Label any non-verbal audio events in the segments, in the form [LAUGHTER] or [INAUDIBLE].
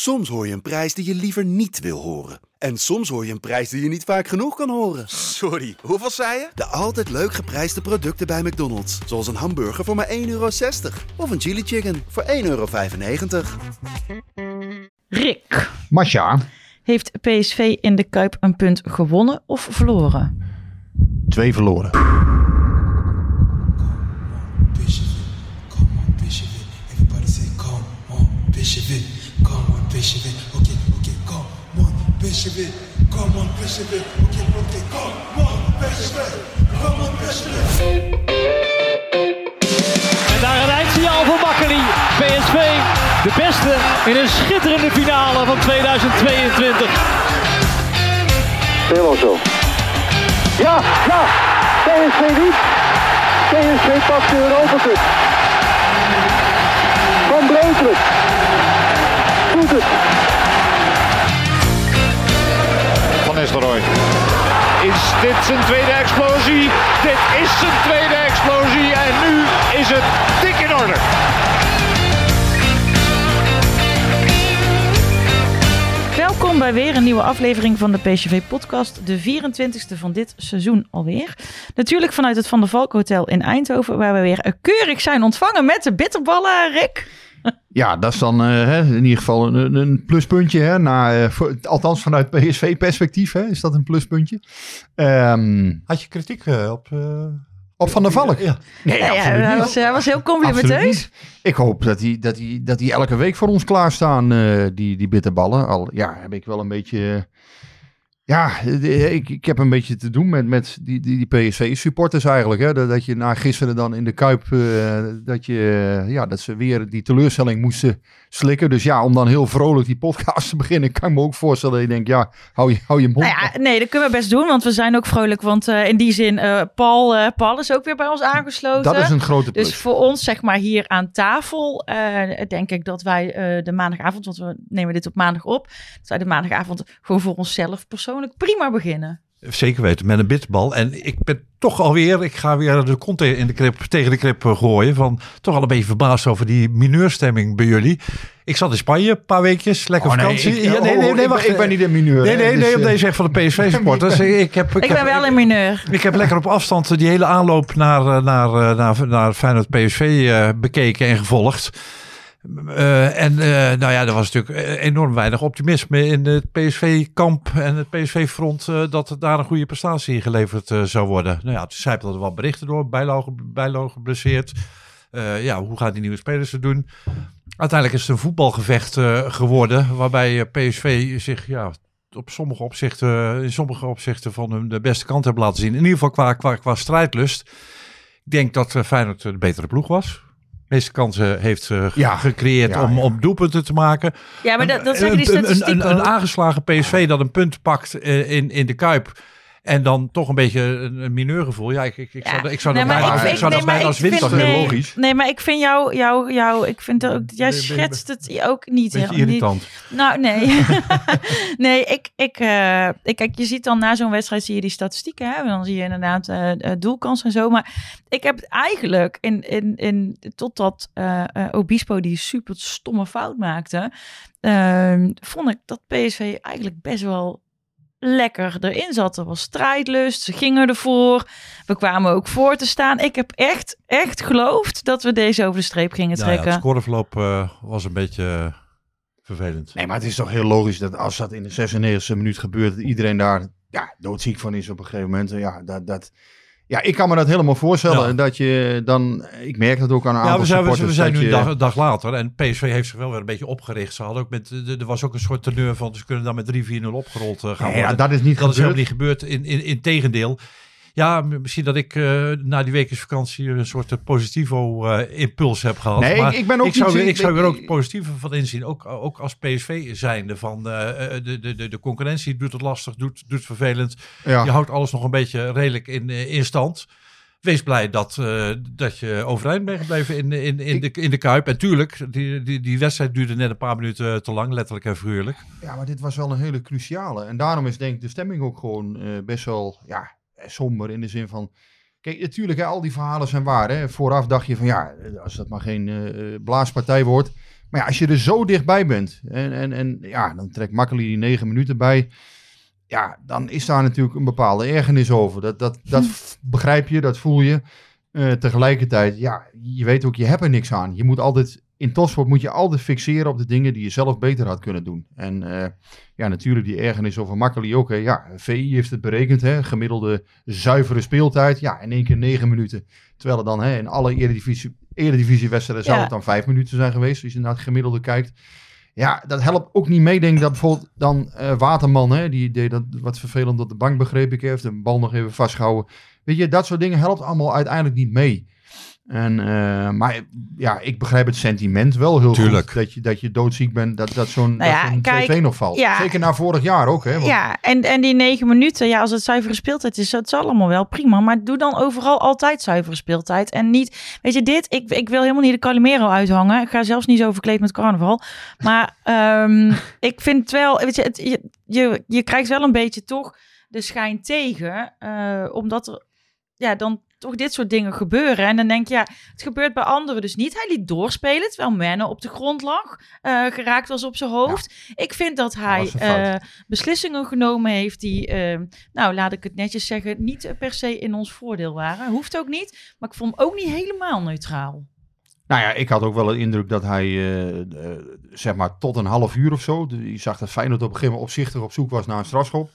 Soms hoor je een prijs die je liever niet wil horen. En soms hoor je een prijs die je niet vaak genoeg kan horen. Sorry, hoeveel zei je? De altijd leuk geprijsde producten bij McDonald's. Zoals een hamburger voor maar 1,60 euro. Of een chili chicken voor 1,95 euro. Rick, Masha, heeft PSV in de Kuip een punt gewonnen of verloren? twee verloren. Come on, It. Everybody say, come on, it. Come on, it. Okay, okay, come on, it. Come on. Okay, okay, come. Come. En daar een eindsignaal voor Makkeli. PSV, de beste in een schitterende finale van 2022. Helemaal zo. Ja, ja. PSV niet. PSV pakt de Europa Cup. Van Breukelen. Doet het. Van Nistelrooy. Is dit zijn tweede explosie? Dit is zijn tweede explosie en nu is het dik in orde. Welkom bij weer een nieuwe aflevering van de PSV-podcast, de 24e van dit seizoen alweer. Natuurlijk vanuit het Van der Valk Hotel in Eindhoven, waar we weer keurig zijn ontvangen met de bitterballen, Rick. Ja, dat is dan eh, hè, in ieder geval een, een pluspuntje. Hè, na, eh, voor- althans vanuit PSV-perspectief hè, is dat een pluspuntje. Ehm, Had je kritiek eh, op... eh, op Van der Valk? Ja. Nee, Ja, ja, absoluut hij, was, hij was heel complimenteus. Ik hoop dat die, dat, die, dat die elke week voor ons klaarstaan, eh die, die bitterballen. Al ja, heb ik wel een beetje... Ja, eh, ik, ik heb een beetje te doen met, met die, die, die PSV-supporters eigenlijk. Hè? Dat, dat je na gisteren dan in de Kuip, eh, dat, je, eh, ja, dat ze weer die teleurstelling moesten slikken. Dus ja, om dan heel vrolijk die podcast te [LAUGHS] beginnen, kan ik me ook voorstellen dat je denkt, ja, hou je, hou je mond. Nou ja, nee, dat kunnen we best doen, want we zijn ook vrolijk. Want eh, in die zin, eh, Paul, eh, Paul is ook weer bij ons aangesloten. dat is een grote plus. Dus voor ons, zeg maar, hier aan tafel, denk ik dat wij de maandagavond, want we nemen dit op maandag op, dat wij de maandagavond gewoon voor onszelf persoonlijk prima beginnen. Zeker weten, met een bitbal. En ik ben toch alweer, ik ga weer de kont in de krip, tegen de krip eh, gooien. Van toch al een beetje verbaasd over die mineurstemming bij jullie. Ik zat in Spanje een paar weekjes, lekker Oh, nee, vakantie. ik- Ja, nee, nee, oh, nee, ik ben- wacht. ik ben niet een mineur, Nee, nee, dus, nee, eh, omdat je zegt van de PSV-supporters. [LAUGHS] ik, heb, Ik, ben wel een mineur. Ik heb lekker op afstand die hele aanloop naar, eh, naar, eh, naar, naar Feyenoord PSV eh, bekeken en gevolgd. Eh, en eh, nou ja, er was natuurlijk eh, enorm weinig optimisme in het PSV-kamp en het PSV-front eh, dat daar een goede prestatie geleverd eh, zou worden. Nou ja, toen zijpelden er wat berichten door, Bijlo, Bijlo geblesseerd. Ja, hoe gaan die nieuwe spelers het doen? Uiteindelijk is het een voetbalgevecht geworden, waarbij PSV zich ja, op sommige opzichten, in sommige opzichten van hun de beste kant hebben laten zien. In ieder geval qua, qua, qua strijdlust. Ik denk dat Feyenoord de betere ploeg was. Meeste kansen heeft eh, Ja. gecreëerd Ja, om, ja. om doelpunten te maken. Ja, maar dat, dat zeggen die Een- een- aangeslagen PSV dat een punt pakt eh, in, in de Kuip. En dan toch een beetje een, een mineurgevoel. Ja, ik, ik, ik zou, Ja. ik zou Nee, dat maar bijna, ik zou nee, dat bijna als winst vind- nee, logisch. Nee, maar ik vind jou, jou, jou ik vind ook, jij schetst het ook niet heel niet- irritant. Nou, nee. [LAUGHS] nee, ik, ik, eh, ik, kijk, je ziet dan na zo'n wedstrijd zie je die statistieken. Hè? En dan zie je inderdaad eh eh, doelkans en zo. Maar ik heb het eigenlijk in, in, in, totdat eh eh, Obispo die super stomme fout maakte, ehm, vond ik dat PSV eigenlijk best wel lekker erin zat. Er was strijdlust, ze gingen ervoor. We kwamen ook voor te staan. Ik heb echt, echt geloofd dat we deze over de streep gingen Nou ja, trekken. het scoreverloop eh, was een beetje eh, vervelend. Nee, maar het is toch heel logisch dat als dat in de 96e minuut gebeurt, dat iedereen daar ja, doodziek van is op een gegeven moment. Ja, dat, dat, ja ik kan me dat helemaal voorstellen. Ja. Dat je dan, ik merk dat ook aan een aantal Ja, we zijn, we, zijn dat nu een dag, een dag later en PSV heeft zich wel weer een beetje opgericht. Ze hadden ook met, er was ook een soort teneur van ze kunnen dan met 3-4-0 opgerold eh, gaan worden. ja, dat is niet dat is helemaal gebeurd. niet gebeurd. In, in, in tegendeel. Ja, misschien dat ik eh, na die weekensvakantie een soort eh, positivo eh, impuls heb gehad. Nee, maar ik- ik ben ook ik zou, ik zou er ook het positieve van inzien. Ook, ook als PSV zijnde van de, de, de, de concurrentie doet het lastig, doet, doet vervelend. Ja. Je houdt alles nog een beetje redelijk in, in stand. Wees blij dat, dat je overeind bent gebleven in, in, in, de, in de Kuip. En tuurlijk, die, die, die wedstrijd duurde net een paar minuten te lang, letterlijk en figuurlijk. Ja, maar dit was wel een hele cruciale. En daarom is denk ik de stemming ook gewoon best wel ja, somber in de zin van... Kijk, natuurlijk, hè, al die verhalen zijn waar. Hè. Vooraf dacht je van ja, als dat maar geen eh, eh, blaaspartij wordt. Maar ja, als je er zo dichtbij bent en, en, en ja, dan trekt Makkeli die negen minuten bij. Ja, dan is daar natuurlijk een bepaalde ergernis over. Dat, dat, dat f- begrijp je, dat voel je. Eh, tegelijkertijd, ja, je weet ook, je hebt er niks aan. Je moet altijd, in topsport moet je altijd fixeren op de dingen die je zelf beter had kunnen doen. En eh, ja, natuurlijk die ergernis over Makkeli ook. Hè. Ja, VI heeft het berekend, hè. gemiddelde zuivere speeltijd. Ja, in één keer negen minuten. Terwijl er dan hè, in alle eredivisie, eredivisiewedstrijden zou Ja. het dan vijf minuten zijn geweest. Als je naar het gemiddelde kijkt. Ja, dat helpt ook niet mee. Denk ik dat bijvoorbeeld dan eh, Waterman, hè, die deed dat wat vervelend op de bank, begreep ik. Heeft de bal nog even vastgehouden. Weet je, dat soort dingen helpt allemaal uiteindelijk niet mee. En, eh, maar ja, ik begrijp het sentiment wel heel Tuurlijk. goed. Dat je, dat je doodziek bent, dat, dat zo'n Nou ja, dat zo'n kijk, 2-2 nog valt. ja. Zeker na vorig jaar ook. Hè, want- Ja, en, en die negen minuten, ja, als het zuivere speeltijd is, dat is allemaal wel prima. Maar doe dan overal altijd zuivere speeltijd. En niet, weet je, dit, ik, ik wil helemaal niet de Calimero uithangen. Ik ga zelfs niet zo verkleed met carnaval. Maar [LAUGHS] ehm, ik vind het wel, weet je, het, je, je, je krijgt wel een beetje toch de schijn tegen. eh, omdat er, ja, dan toch dit soort dingen gebeuren. En dan denk je, ja, het gebeurt bij anderen dus niet. Hij liet doorspelen, terwijl Menne op de grond lag. eh, geraakt was op zijn hoofd. Ik vind dat hij eh, beslissingen genomen heeft die, eh, nou laat ik het netjes zeggen, niet eh, per se in ons voordeel waren. Hoeft ook niet, maar ik vond hem ook niet helemaal neutraal. Nou ja, ik had ook wel de indruk dat hij, zeg maar, tot een half uur of zo. Je zag dat Feyenoord op een gegeven moment opzichtig op zoek was naar een strafschop.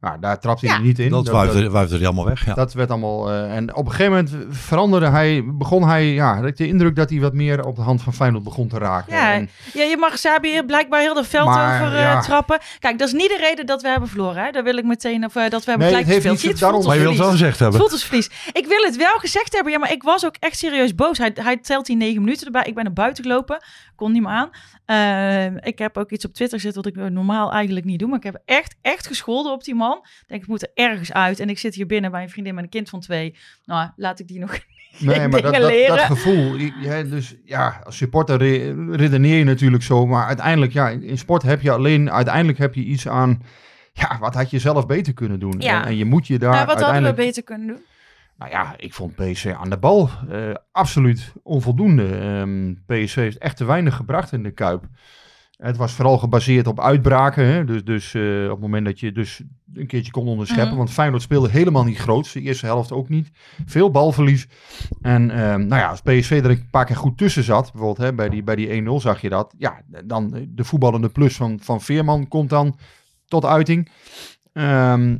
Nou, daar trapte hij Ja. niet in. Dat wuifde, wuifde hij allemaal weg. Ja. Dat werd allemaal. eh, en op een gegeven moment veranderde hij. Begon hij. Ja, had ik de indruk dat hij wat meer op de hand van Feyenoord begon te raken. Ja, En, Ja, je mag Sabi blijkbaar heel de veld Maar, over eh, ja. trappen. Kijk, dat is niet de reden dat we hebben verloren. Hè? Daar wil ik meteen, of eh, dat we hebben Nee, gelijk het heeft gespeeld. niet daarom- maar je wilt het wel gezegd hebben. Het voelt als verlies. Ik wil het wel gezegd hebben, ja, maar ik was ook echt serieus boos. Hij, hij telt die negen minuten erbij. Ik ben naar buiten gelopen, kon niet meer aan. Ik heb ook iets op Twitter gezet wat ik normaal eigenlijk niet doe. Maar ik heb echt, echt gescholden op die man. Ik denk, ik moet er ergens uit. En ik zit hier binnen bij een vriendin met een kind van twee. Nou, laat ik die nog [LAUGHS] nee, maar dat, dat, gevoel. je- ja, dus ja, als supporter re- redeneer je natuurlijk zo. Maar uiteindelijk, ja, in sport heb je alleen. Uiteindelijk heb je iets aan. Ja, wat had je zelf beter kunnen doen? Ja. En, en je moet je daar. Ja, wat hadden we uiteindelijk, beter kunnen doen? Nou ja, ik vond PSV aan de bal eh, absoluut onvoldoende. PSV heeft echt te weinig gebracht in de Kuip. Het was vooral gebaseerd op uitbraken. Hè? Dus, dus eh, op het moment dat je dus een keertje kon onderscheppen. Mhm. Want Feyenoord speelde helemaal niet groot. De eerste helft ook niet. Veel balverlies. En ehm, nou ja, als PSV er een paar keer goed tussen zat. Bijvoorbeeld hè, bij die, bij die 1-0 zag je dat. Ja, dan de voetballende plus van, van Veerman komt dan tot uiting. Ehm,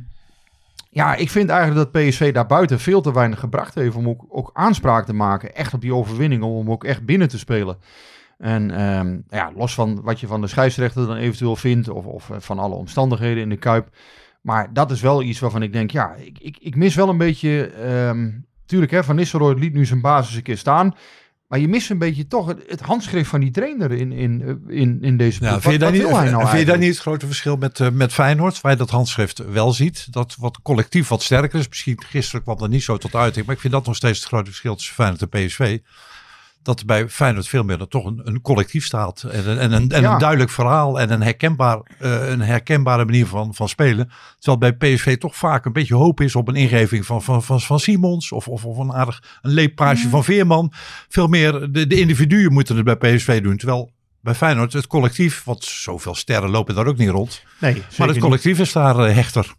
ja, ik vind eigenlijk dat PSV daarbuiten veel te weinig gebracht heeft om ook, ook aanspraak te maken. Echt op die overwinning, om hem ook echt binnen te spelen. En ehm, ja, los van wat je van de scheidsrechter dan eventueel vindt, of, of eh, van alle omstandigheden in de Kuip. Maar dat is wel iets waarvan ik denk, ja, ik, ik, ik mis wel een beetje... ehm tuurlijk, hè, Van Nistelrooy liet nu zijn basis een keer staan. Maar je mist een beetje toch het, het handschrift van die trainer in, in, eh, in, in deze Ja, ploeg. vind je, daar niet, nou vind je daar eigenlijk? niet het grote verschil met, eh, met Feyenoord, waar je dat handschrift wel ziet? Dat wat collectief wat sterker is. Misschien gisteren kwam dat niet zo tot uiting, maar ik vind dat nog steeds het grote verschil tussen Feyenoord en PSV. Dat bij Feyenoord veel meer dan toch een, een collectief staat. En, een- en, een, en Ja. een duidelijk verhaal en een, herkenbaar, eh, een herkenbare manier van, van spelen. Terwijl bij PSV toch vaak een beetje hoop is op een ingeving van, van, van, van Simons. Of, of, of een aardig een leeppaasje van Veerman. Veel meer de, de individuen moeten het bij PSV doen. Terwijl bij Feyenoord het collectief, want zoveel sterren lopen daar ook niet rond. Nee, Maar het niet. collectief is daar eh, hechter.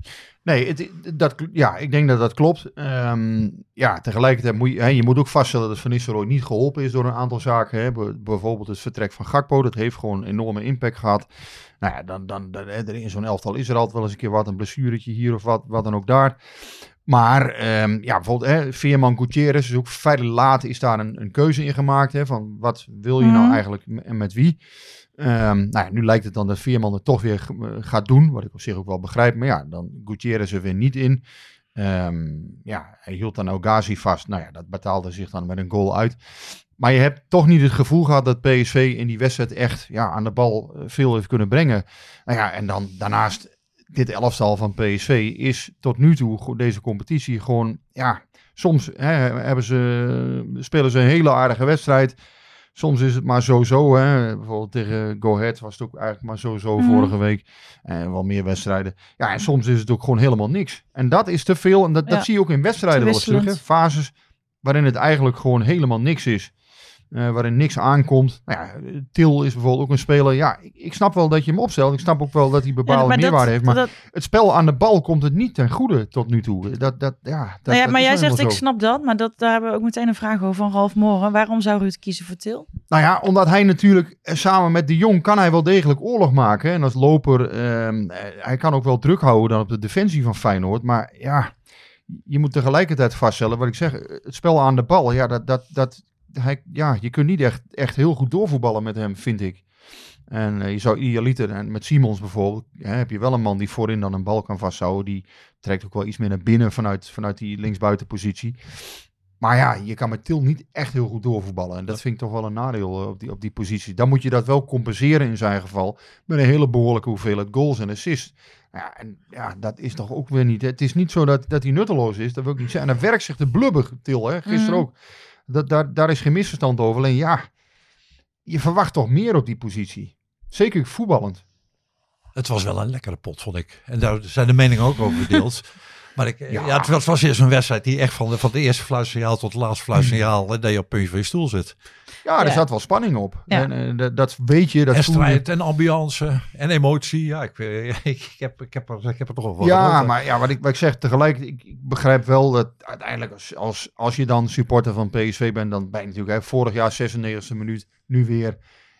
Nee, het, dat, ja, ik denk dat dat klopt. Ehm, ja, tegelijkertijd moet je, hè, je moet ook vaststellen dat Van Nistelrooy niet geholpen is door een aantal zaken. Hè. Bij- Bijvoorbeeld het vertrek van Gakpo, dat heeft gewoon een enorme impact gehad. Nou ja, dan, dan, dan, hè, in zo'n elftal is er altijd wel eens een keer wat, een blessuretje hier of wat, wat dan ook daar. Maar ehm, ja, bijvoorbeeld hè, Veerman Gutierrez, is ook vrij laat is daar een, een keuze in gemaakt. Hè, van wat wil je nou Mhm. eigenlijk en met wie? Ehm, nou ja, nu lijkt het dan dat Veerman het toch weer eh, gaat doen, wat ik op zich ook wel begrijp. Maar ja, dan Gutierrez er weer niet in. Ehm, ja, hij hield dan Ogazi vast. Nou ja, dat betaalde zich dan met een goal uit. Maar je hebt toch niet het gevoel gehad dat PSV in die wedstrijd echt ja, aan de bal eh, veel heeft kunnen brengen. Nou ja, en dan daarnaast, dit elftal van PSV is tot nu toe deze competitie gewoon, ja, soms hè, hebben ze, spelen ze een hele aardige wedstrijd. Soms is het maar zo-zo. Hè. Bijvoorbeeld tegen Go Ahead was het ook eigenlijk maar zo-zo Mhm. vorige week. En wel meer wedstrijden. Ja, en soms is het ook gewoon helemaal niks. En dat is te veel. En dat, Ja. dat zie je ook in wedstrijden wel eens terug. Hè. Fases waarin het eigenlijk gewoon helemaal niks is. Eh, waarin niks aankomt. Nou ja, Til is bijvoorbeeld ook een speler. Ja, ik, ik snap wel dat je hem opstelt. Ik snap ook wel dat hij bepaalde dat- meerwaarde heeft. Maar dat- het spel aan de bal komt het niet ten goede tot nu toe. Dat, dat, ja, dat, nou ja, maar jij zegt, ik snap dat. Maar dat, daar hebben we ook meteen een vraag over van Ralf Moren. Waarom zou Ruud kiezen voor Til? Nou ja, omdat hij natuurlijk eh, samen met de Jong kan hij wel degelijk oorlog maken. En als loper, ehm, eh, hij kan ook wel druk houden dan op de defensie van Feyenoord. Maar ja, je moet tegelijkertijd vaststellen, wat ik zeg, het spel aan de bal. Ja, dat, dat, dat, hij, ja je kunt niet echt, echt heel goed doorvoetballen met hem, vind ik. En eh, je zou idealiter, en met Simons bijvoorbeeld, hè, heb je wel een man die voorin dan een bal kan vasthouden. Die trekt ook wel iets meer naar binnen vanuit, vanuit die linksbuitenpositie. Maar ja, je kan met Til niet echt heel goed doorvoetballen. En dat vind ik toch wel een nadeel eh, op die, op die positie. Dan moet je dat wel compenseren in zijn geval. Met een hele behoorlijke hoeveelheid goals en assists. Ja, en ja, dat is toch ook weer niet. Het is niet zo dat, dat hij nutteloos is. Dat wil ik niet zeggen. En dan werkt zich de blubber, Til, hè, gisteren Mhm. ook. Dat, daar, daar is geen misverstand over. Alleen ja, je verwacht toch meer op die positie. Zeker voetballend. Het was wel een lekkere pot, vond ik. En daar zijn de meningen ook over verdeeld. [LAUGHS] Maar ik, ja. Ja. het, was, het was eerst een wedstrijd die echt van de, van de eerste fluitsignaal tot de laatste fluitsignaal, eh, dat je op het puntje van je stoel zit. Ja, er Ja. zat wel spanning op. Ja. En, eh, dat, dat weet je. Dat en strijd en ambiance en emotie. Ja, ik, eh, [LAUGHS] ik, heb, ik, heb, er, ik heb er toch wel Ja, maar ja, wat, ik, wat ik zeg tegelijk, ik, ik begrijp wel dat uiteindelijk als, als, als je dan supporter van PSV bent, dan ben je natuurlijk hè, vorig jaar 96e minuut, nu weer.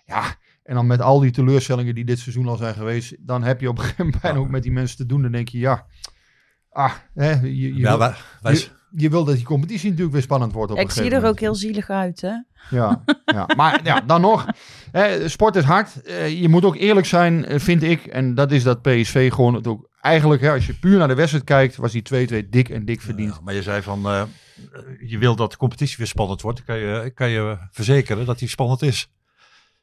Ja, en dan met al die teleurstellingen die dit seizoen al zijn geweest, dan heb je op een gegeven moment ook met die mensen te doen. Dan denk je, ja, ah, hè, je, je, Ja, wil, wij, wij, je, je wil dat die competitie natuurlijk weer spannend wordt op ik zie er ook heel zielig uit, hè? Ja, ja. maar ja, dan nog. Hè, sport is hard. Eh, je moet ook eerlijk zijn, eh, vind ik. En dat is dat PSV gewoon het ook eigenlijk, hè, als je puur naar de wedstrijd kijkt, was die 2-2 dik en dik verdiend. Ja, maar je zei van, eh, je wil dat de competitie weer spannend wordt. Dan kan je, kan je verzekeren dat die spannend is.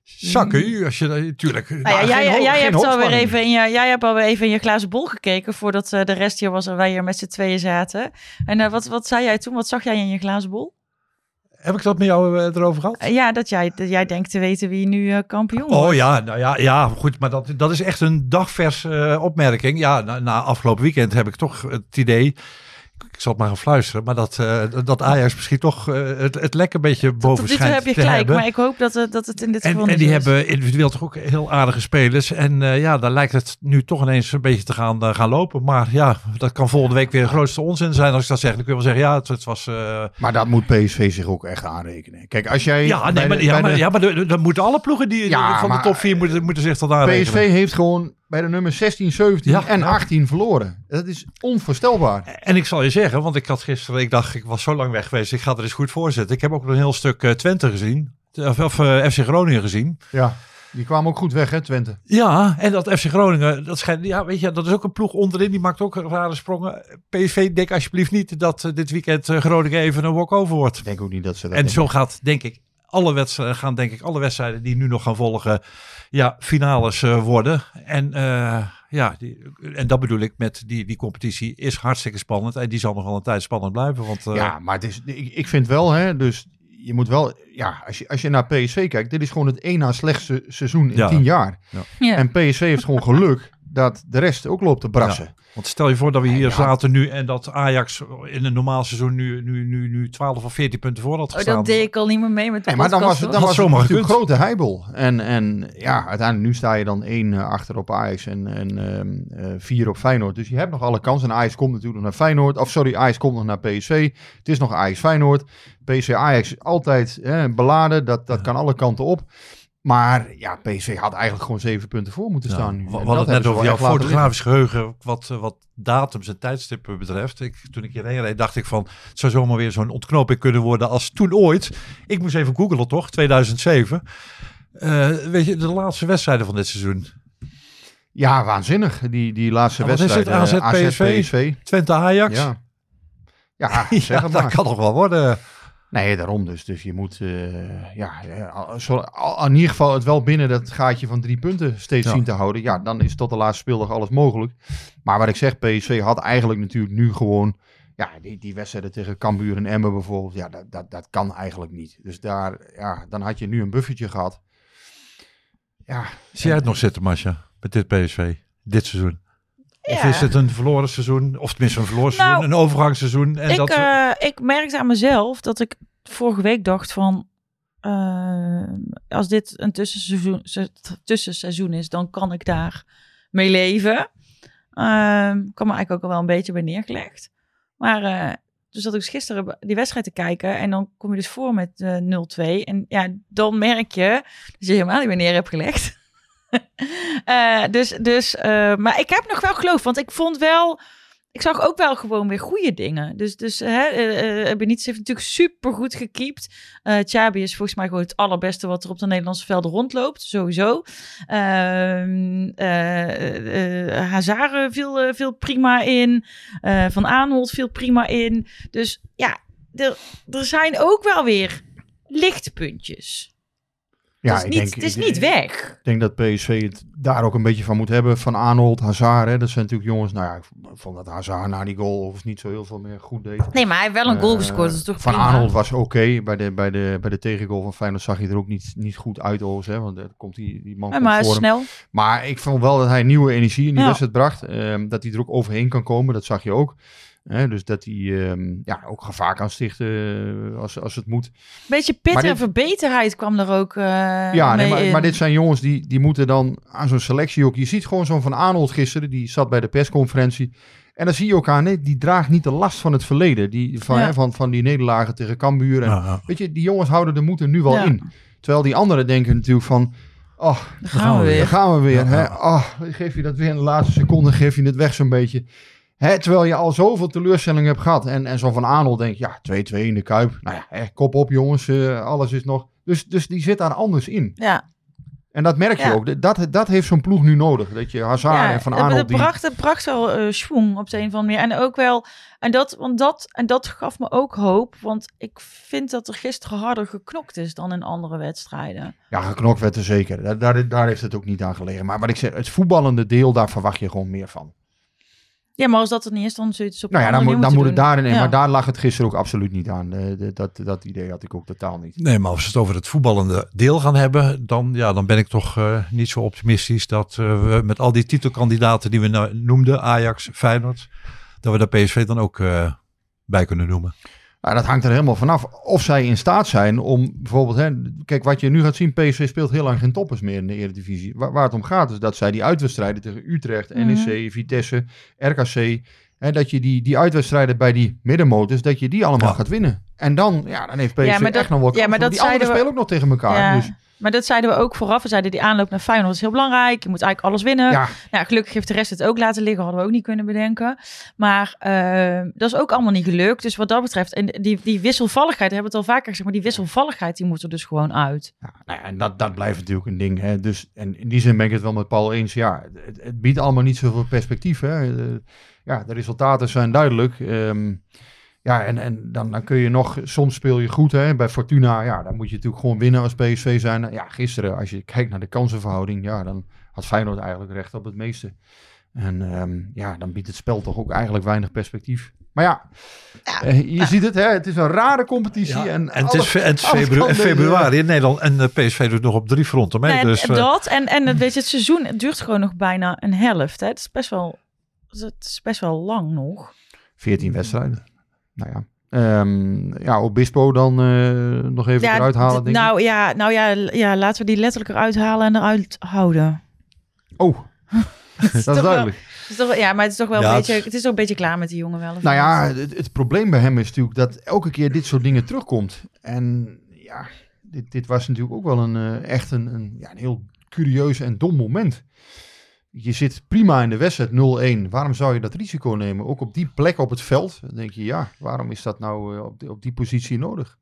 Zakken u, als je natuurlijk. Nou ja, jij, geen ho- jij, geen hebt alweer even in je, jij hebt alweer even in je glazen bol gekeken voordat eh, de rest hier was en wij hier met z'n tweeën zaten. En eh, wat, wat zei jij toen? Wat zag jij in je glazen bol? Heb ik dat met jou eh, erover gehad? Eh, ja, dat jij, dat jij denkt te weten wie nu kampioen wordt. Oh ja, nou ja, ja, goed, maar dat, dat is echt een dagvers eh, opmerking. Ja, na, na afgelopen weekend heb ik toch het idee, ik zal het maar gaan fluisteren, maar dat, eh, dat Ajax misschien toch eh, het, het lekker een beetje boven schijnt heb je te gelijk, hebben. maar ik hoop dat, het- dat het in dit geval En, en die is. hebben individueel toch ook heel aardige spelers. En eh, ja, daar lijkt het nu toch ineens een beetje te gaan, eh, gaan lopen. Maar ja, dat kan volgende week weer de grootste onzin zijn. Als ik dat zeg, dan kun je wel zeggen, ja, het, het was... eh, Maar dat moet PSV zich ook echt aanrekenen. Kijk, als jij. ja, nee, maar, de- ja, maar, de- ja, maar dan moeten alle ploegen die Ja, van de top 4 moeten, moeten zich tot aanrekenen. PSV heeft gewoon bij de nummer 16, 17 Ja, en ja. 18 verloren. Dat is onvoorstelbaar. En ik zal je zeggen, want ik had gisteren, ik dacht, ik was zo lang weg geweest, ik ga er eens goed voor zitten. Ik heb ook een heel stuk eh, Twente gezien, of, of eh, FC Groningen gezien. Ja, die kwamen ook goed weg, hè, Twente. Ja, en dat FC Groningen, dat schijnt, ja, weet je, dat is ook een ploeg onderin, die maakt ook rare sprongen. PSV, denk alsjeblieft niet dat eh, dit weekend Groningen even een walk-over wordt. Ik denk ook niet dat ze dat En denken. zo gaat, denk ik, alle wedstrijden, gaan denk ik alle wedstrijden die nu nog gaan volgen, ja, finales worden. En ja, die, en dat bedoel ik met die, die competitie is hartstikke spannend en die zal nog wel een tijd spannend blijven. Want eh, Ja, maar het is, ik, ik vind wel, hè, dus je moet wel, ja, als je, als je naar PSV kijkt, dit is gewoon het één na slechtste seizoen in Ja. 10 jaar. Ja. En PSV heeft gewoon geluk dat de rest ook loopt te brassen. Want stel je voor dat we hier Ja. zaten nu en dat Ajax in een normaal seizoen nu, nu, nu, nu 12 of 14 punten voor had Oh, gestaan. dat deed ik al niet meer mee met de Nee, maar dan was, dan was het zomaar natuurlijk gekund. grote heibel. En, en ja, uiteindelijk nu sta je dan één eh, achter op Ajax en, en ehm, eh, vier op Feyenoord. Dus je hebt nog alle kansen. En Ajax komt natuurlijk nog naar Feyenoord. Of sorry, Ajax komt nog naar PSV. Het is nog Ajax Feyenoord. PSV Ajax altijd eh, beladen. Dat, dat kan alle kanten op. Maar ja, PSV had eigenlijk gewoon zeven punten voor moeten Ja, staan nu. we hadden het net over jouw fotografisch geheugen, wat, eh, wat datums en tijdstippen betreft. Ik, toen ik hierheen reed, dacht ik van, het zou zomaar weer zo'n ontknoping kunnen worden als toen ooit. Ik moest even googelen toch, 2007. Eh, weet je, de laatste wedstrijden van dit seizoen. Ja, waanzinnig. Die, die laatste Ja, wat wedstrijd. het? eh, AZ, PSV? PSV. Twente Ajax. Ja. Ja, [LAUGHS] Ja, zeg het dat maar. kan nog wel worden. Nee, daarom dus. Dus je moet eh, ja, zo, in ieder geval het wel binnen dat gaatje van drie punten steeds Ja. zien te houden. Ja, dan is tot de laatste speeldag alles mogelijk. Maar wat ik zeg, PSV had eigenlijk natuurlijk nu gewoon... Ja, die, die wedstrijden tegen Cambuur en Emmen bijvoorbeeld. Ja, dat, dat, dat kan eigenlijk niet. Dus daar, ja, dan had je nu een buffertje gehad. Ja, Zie jij het nog zitten, Masja, met dit PSV, dit seizoen? Of Ja. is het een verloren seizoen? Of tenminste een verloren seizoen, Nou, een overgangsseizoen? En ik, dat, eh, ik merkte aan mezelf dat ik vorige week dacht van... eh, als dit een tussenseizoen, se- tussenseizoen is, dan kan ik daar mee leven. Ehm ik kan me eigenlijk ook al wel een beetje bij neergelegd. Maar eh, dus dat ik dus gisteren die wedstrijd te kijken en dan kom je dus voor met eh 0-2. En ja, dan merk je dat je helemaal niet meer neer hebt gelegd. [LAUGHS] Eh, dus, dus, eh, maar ik heb nog wel geloof, want ik vond wel, ik zag ook wel gewoon weer goede dingen. Dus, dus hè, eh eh, Benitez heeft natuurlijk super goed gekiept. Eh Chabi is volgens mij gewoon het allerbeste wat er op de Nederlandse velden rondloopt, sowieso. Ehm eh eh, Hazard eh, viel, viel prima in. Van Aanholt viel prima in. Dus ja, er, er zijn ook wel weer lichtpuntjes. Ja, het is, niet, denk- het is niet weg. Ik denk dat PSV het daar ook een beetje van moet hebben. Van Arnold, Hazard, hè, dat zijn natuurlijk jongens. Nou ja, ik vond dat Hazard na die goal of niet zo heel veel meer goed deed. Nee, maar hij heeft wel een goal Eh, gescoord. Dat is toch van prima? Arnold was oké. Bij de, bij, de, bij de tegengoal van Feyenoord zag hij er ook niet, niet goed uit. Overigens, hè, want er komt die, die man Ja, maar voor hem. snel. Maar ik vond wel dat hij nieuwe energie in die Ja. wedstrijd bracht. Ehm, dat hij er ook overheen kan komen, dat zag je ook. Hè, dus dat hij ehm, ja, ook gevaar kan stichten eh, als, als het moet. Beetje pit Maar en dit- verbeterheid kwam er ook eh ja, nee, maar, in. maar dit zijn jongens die, die moeten dan aan zo'n selectie ook. Je ziet gewoon zo'n Van Arnold gisteren, die zat bij de persconferentie. En dan zie je ook aan, nee, die draagt niet de last van het verleden. Die, van, Ja. hè, van, van die nederlagen tegen Cambuur. En, Ja, ja. Weet je, die jongens houden de moed er nu wel Ja. in. Terwijl die anderen denken natuurlijk van... Oh, Daar gaan we daar weer. gaan we weer. Ja, Hè? Oh, geef je dat weer in de laatste seconde, geef je het weg zo'n beetje. Hè, terwijl je al zoveel teleurstellingen hebt gehad. En, en zo van Arnold denkt, ja, 2-2 in de Kuip. Nou ja, hè, kop op jongens, eh, alles is nog... Dus, dus die zit daar anders in. Ja, En dat merk je Ja. ook. Dat, dat heeft zo'n ploeg nu nodig. Dat je Hazard ja en Van Arnold... het, bracht, het bracht wel eh schwung op de een of andere manier. En ook wel, en dat, want dat, en dat gaf me ook hoop. Want ik vind dat er gisteren harder geknokt is dan in andere wedstrijden. Ja, geknokt werd er zeker. Daar, daar, daar heeft het ook niet aan gelegen. Maar wat ik zeg, het voetballende deel, daar verwacht je gewoon meer van. Ja, maar als dat er niet is, dan zul je het dus op Nou ja, een dan, moet, dan moet het daarin in. Maar daar lag het gisteren ook absoluut niet aan. Eh, de- dat, dat idee had ik ook totaal niet. Nee, maar als we het over het voetballende deel gaan hebben, dan, ja, dan ben ik toch eh, niet zo optimistisch dat eh, we met al die titelkandidaten die we nou noemden, Ajax, Feyenoord, dat we daar PSV dan ook eh, bij kunnen noemen. Nou, dat hangt er helemaal vanaf. Of zij in staat zijn om bijvoorbeeld... Hè, kijk, wat je nu gaat zien, PSV speelt heel lang geen toppers meer in de Eredivisie. Waar, waar het om gaat is dat zij die uitwedstrijden tegen Utrecht, Mhm. NEC, Vitesse, RKC... Hè, dat je die, die uitwedstrijden bij die middenmotors, dat je die allemaal Ja. gaat winnen. En dan, ja, dan heeft PSV Ja, dat- echt nog wel ja, maar dat die anderen we- spelen ook nog tegen elkaar. Ja, Dus, Maar dat zeiden we ook vooraf. We zeiden die aanloop naar Feyenoord is heel belangrijk. Je moet eigenlijk alles winnen. ja, Nou, gelukkig heeft de rest het ook laten liggen. Hadden we ook niet kunnen bedenken. Maar eh, dat is ook allemaal niet gelukt. Dus wat dat betreft, en die, die wisselvalligheid, hebben we het al vaker gezegd, maar die wisselvalligheid die moet er dus gewoon uit. Ja, nou ja, en dat, dat blijft natuurlijk een ding. Hè. Dus, en in die zin ben ik het wel met Paul eens. Ja, het, het biedt allemaal niet zoveel perspectief. Hè. Eh, ja, de resultaten zijn duidelijk. Ehm, ja, en, en dan, dan kun je nog... Soms speel je goed hè. bij Fortuna. Ja, dan moet je natuurlijk gewoon winnen als PSV zijn. Ja, gisteren, als je kijkt naar de kansenverhouding... Ja, dan had Feyenoord eigenlijk recht op het meeste. En ehm, ja, dan biedt het spel toch ook eigenlijk weinig perspectief. Maar ja, eh, je ziet het, hè, het is een rare competitie. Ja, en en het is, alles- en febru- februari in Nederland en eh, PSV doet nog op drie fronten mee. Ja, dus, en eh, dat, en, en het, weet je, het seizoen het duurt gewoon nog bijna een helft. Hè. Het, is best wel, het is best wel lang nog. 14 wedstrijden. Nou ja. Ehm, ja, Obispo dan eh, nog even Ja, eruit halen, d- denk ik. nou, ja, nou ja, ja, laten we die letterlijk eruit halen en eruit houden. Oh, [LAUGHS] dat is toch duidelijk. Is toch, ja, maar het is toch wel Ja, een beetje, het is ook een beetje klaar met die jongen wel. Nou ja, het, het probleem bij hem is natuurlijk dat elke keer dit soort dingen terugkomt. En ja, dit, dit was natuurlijk ook wel een, eh, echt een, een, ja, een heel curieus en dom moment. Je zit prima in de wedstrijd 0-1. Waarom zou je dat risico nemen? Ook op die plek op het veld. Dan denk je, ja, waarom is dat nou eh, op, die, op die positie nodig?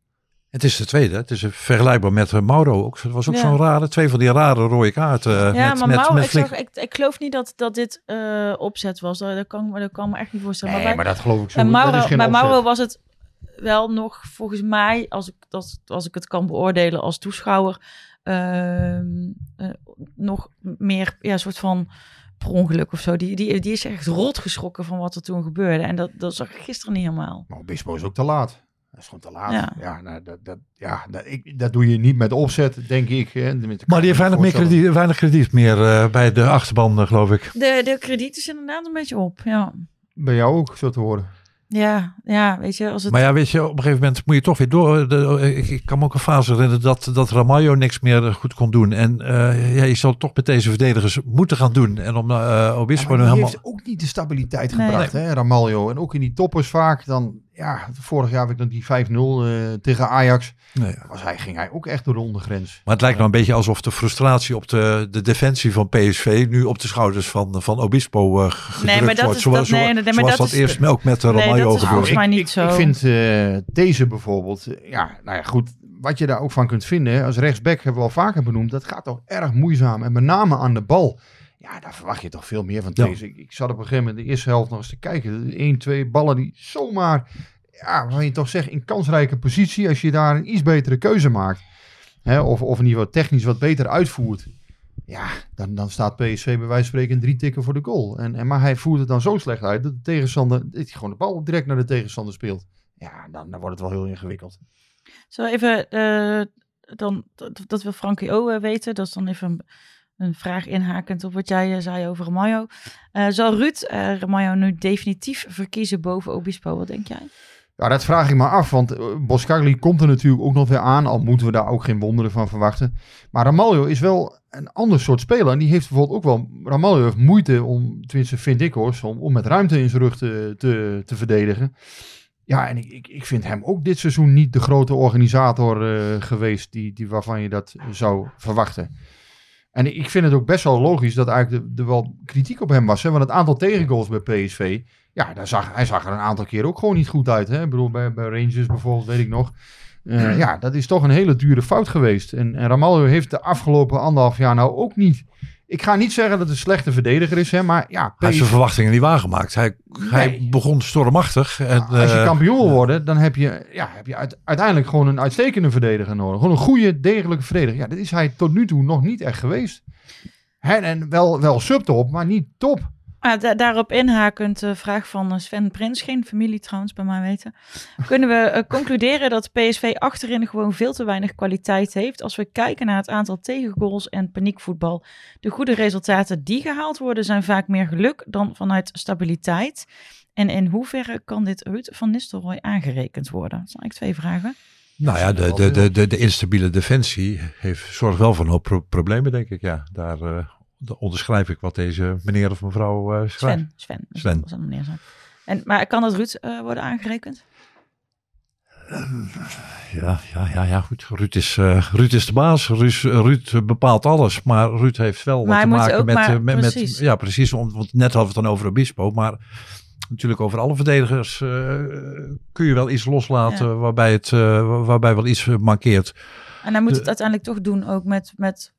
het is de tweede. Het is eh, vergelijkbaar met eh, Mauro. Ook. Het was ook Ja. zo'n rare, twee van die rare rode kaarten. eh, Ja, met, maar met, met ik, zag, ik, ik geloof niet dat, dat dit eh, opzet was. Dat, dat, kan, dat kan me echt niet voorstellen. Nee, maar maar dat geloof ik zo. bij, en dat is Mauro, geen bij opzet. Mauro was het wel nog, volgens mij, als ik, dat, als ik het kan beoordelen als toeschouwer, nog meer ja, een soort van per ongeluk of zo. Die, die, die is echt rot geschrokken van wat er toen gebeurde. En dat, dat zag ik gisteren niet helemaal. Maar Obispo is ook te laat. Dat is gewoon te laat. Ja, Ja. nou, dat, dat, ja dat, ik, dat doe je niet met opzet, denk ik. Hè. Tenminste, Maar die heeft weinig, me meer krediet, weinig krediet meer eh, bij de achterban, eh, geloof ik. De, de krediet is inderdaad een beetje op, ja. Bij jou ook, zo te horen. Ja, ja, weet je, als het... Maar ja, weet je, op een gegeven moment moet je toch weer door. De, ik, ik kan me ook een fase herinneren dat, dat Ramaljo niks meer goed kon doen. En eh, ja, je zal toch met deze verdedigers moeten gaan doen. En om uh, Obispo Ja, nu helemaal... heeft ook niet de stabiliteit Nee. gebracht, hè, Ramaljo. En ook in die toppers vaak dan... Ja, vorig jaar heb ik dan die 5-0 eh, tegen Ajax. Nee. Was hij, ging hij ook echt door de ondergrens. Maar het lijkt nou een beetje alsof de frustratie op de, de defensie van PSV nu op de schouders van, van Obispo eh gedrukt Nee, maar dat wordt. is- Zoals, dat- nee, maar zoals dat dat is- eerst ook met uh, Nee, dat is gebeurde. volgens mij niet ik, zo. Ik vind eh, deze bijvoorbeeld, ja, nou ja, goed. Wat je daar ook van kunt vinden, als rechtsback hebben we al vaker benoemd, dat gaat toch erg moeizaam. En met name aan de bal. Ja, daar verwacht je toch veel meer van Ja. deze. Ik, ik zat op een gegeven moment de eerste helft nog eens te kijken. Eén, twee ballen die zomaar, ja, waar je toch zegt, in kansrijke positie, als je daar een iets betere keuze maakt. Hè, of, of in ieder geval technisch wat beter uitvoert. Ja, dan, dan staat PSV bij wijze van spreken drie tikken voor de goal. En, en, maar hij voert het dan zo slecht uit dat de tegenstander, dat hij gewoon de bal direct naar de tegenstander speelt. Ja, dan, dan wordt het wel heel ingewikkeld. Zo even, eh, dan, dat, dat wil Frankie O eh, weten. Dat is dan even een, een vraag inhakend op wat jij eh, zei over Ramaljo. Eh, zal Ruud Ramaljo nu definitief verkiezen boven Obispo? Wat denk jij? Ja, dat vraag ik me af, want Boskagli komt er natuurlijk ook nog weer aan, al moeten we daar ook geen wonderen van verwachten. Maar Ramaljo is wel een ander soort speler en die heeft bijvoorbeeld ook wel, Ramaljo heeft moeite om, tenminste vind ik hoor, om, om met ruimte in zijn rug te, te, verdedigen. Ja, en ik, ik, vind hem ook dit seizoen niet de grote organisator geweest die, die, waarvan je dat zou verwachten. En ik vind het ook best wel logisch dat eigenlijk er wel kritiek op hem was. Hè? Want het aantal tegengoals bij PSV, ja, daar zag, hij zag er een aantal keer ook gewoon niet goed uit. Hè? Ik bedoel, bij, bij Rangers bijvoorbeeld, weet ik nog. Eh, ja, dat is toch een hele dure fout geweest. En, en Ramaljo heeft de afgelopen anderhalf jaar nou ook niet... Ik ga niet zeggen dat het een slechte verdediger is, hè, maar ja, Hij heeft zijn verwachtingen niet waargemaakt. Hij, hij begon stormachtig. En, als je eh, kampioen wil worden, dan heb je, ja, heb je uite- uiteindelijk gewoon een uitstekende verdediger nodig. Gewoon een goede, degelijke verdediger. Ja, dat is hij tot nu toe nog niet echt geweest. Hè, en wel, wel subtop, maar niet top. Ah, da- daarop inhakend de vraag van eh, Sven Prins, geen familie trouwens bij mij weten. [LAUGHS] Kunnen we eh, concluderen dat PSV achterin gewoon veel te weinig kwaliteit heeft als we kijken naar het aantal tegengoals en paniekvoetbal? De goede resultaten die gehaald worden zijn vaak meer geluk dan vanuit stabiliteit. En in hoeverre kan dit Ruud van Nistelrooy aangerekend worden? Dat zijn eigenlijk twee vragen. nou ja, de, de, de, de, instabiele defensie heeft, zorgt wel voor een hoop pro- problemen, denk ik. Ja, daar eh, onderschrijf ik wat deze meneer of mevrouw eh, schrijft. Sven. Sven. Sven. dat zal meneer zijn. En, maar kan dat Ruud eh, worden aangerekend? Ja, ja, ja, ja, goed. Ruud is, eh, Ruud is de baas. Ruud, Ruud bepaalt alles. Maar Ruud heeft wel wat te maken met, maar- eh, met. Ja, precies. Want net hadden we het dan over Obispo. Maar natuurlijk over alle verdedigers eh, kun je wel iets loslaten Ja. waarbij, het, eh, waarbij wel iets eh, mankeert. En hij moet De- het uiteindelijk toch doen ook met, met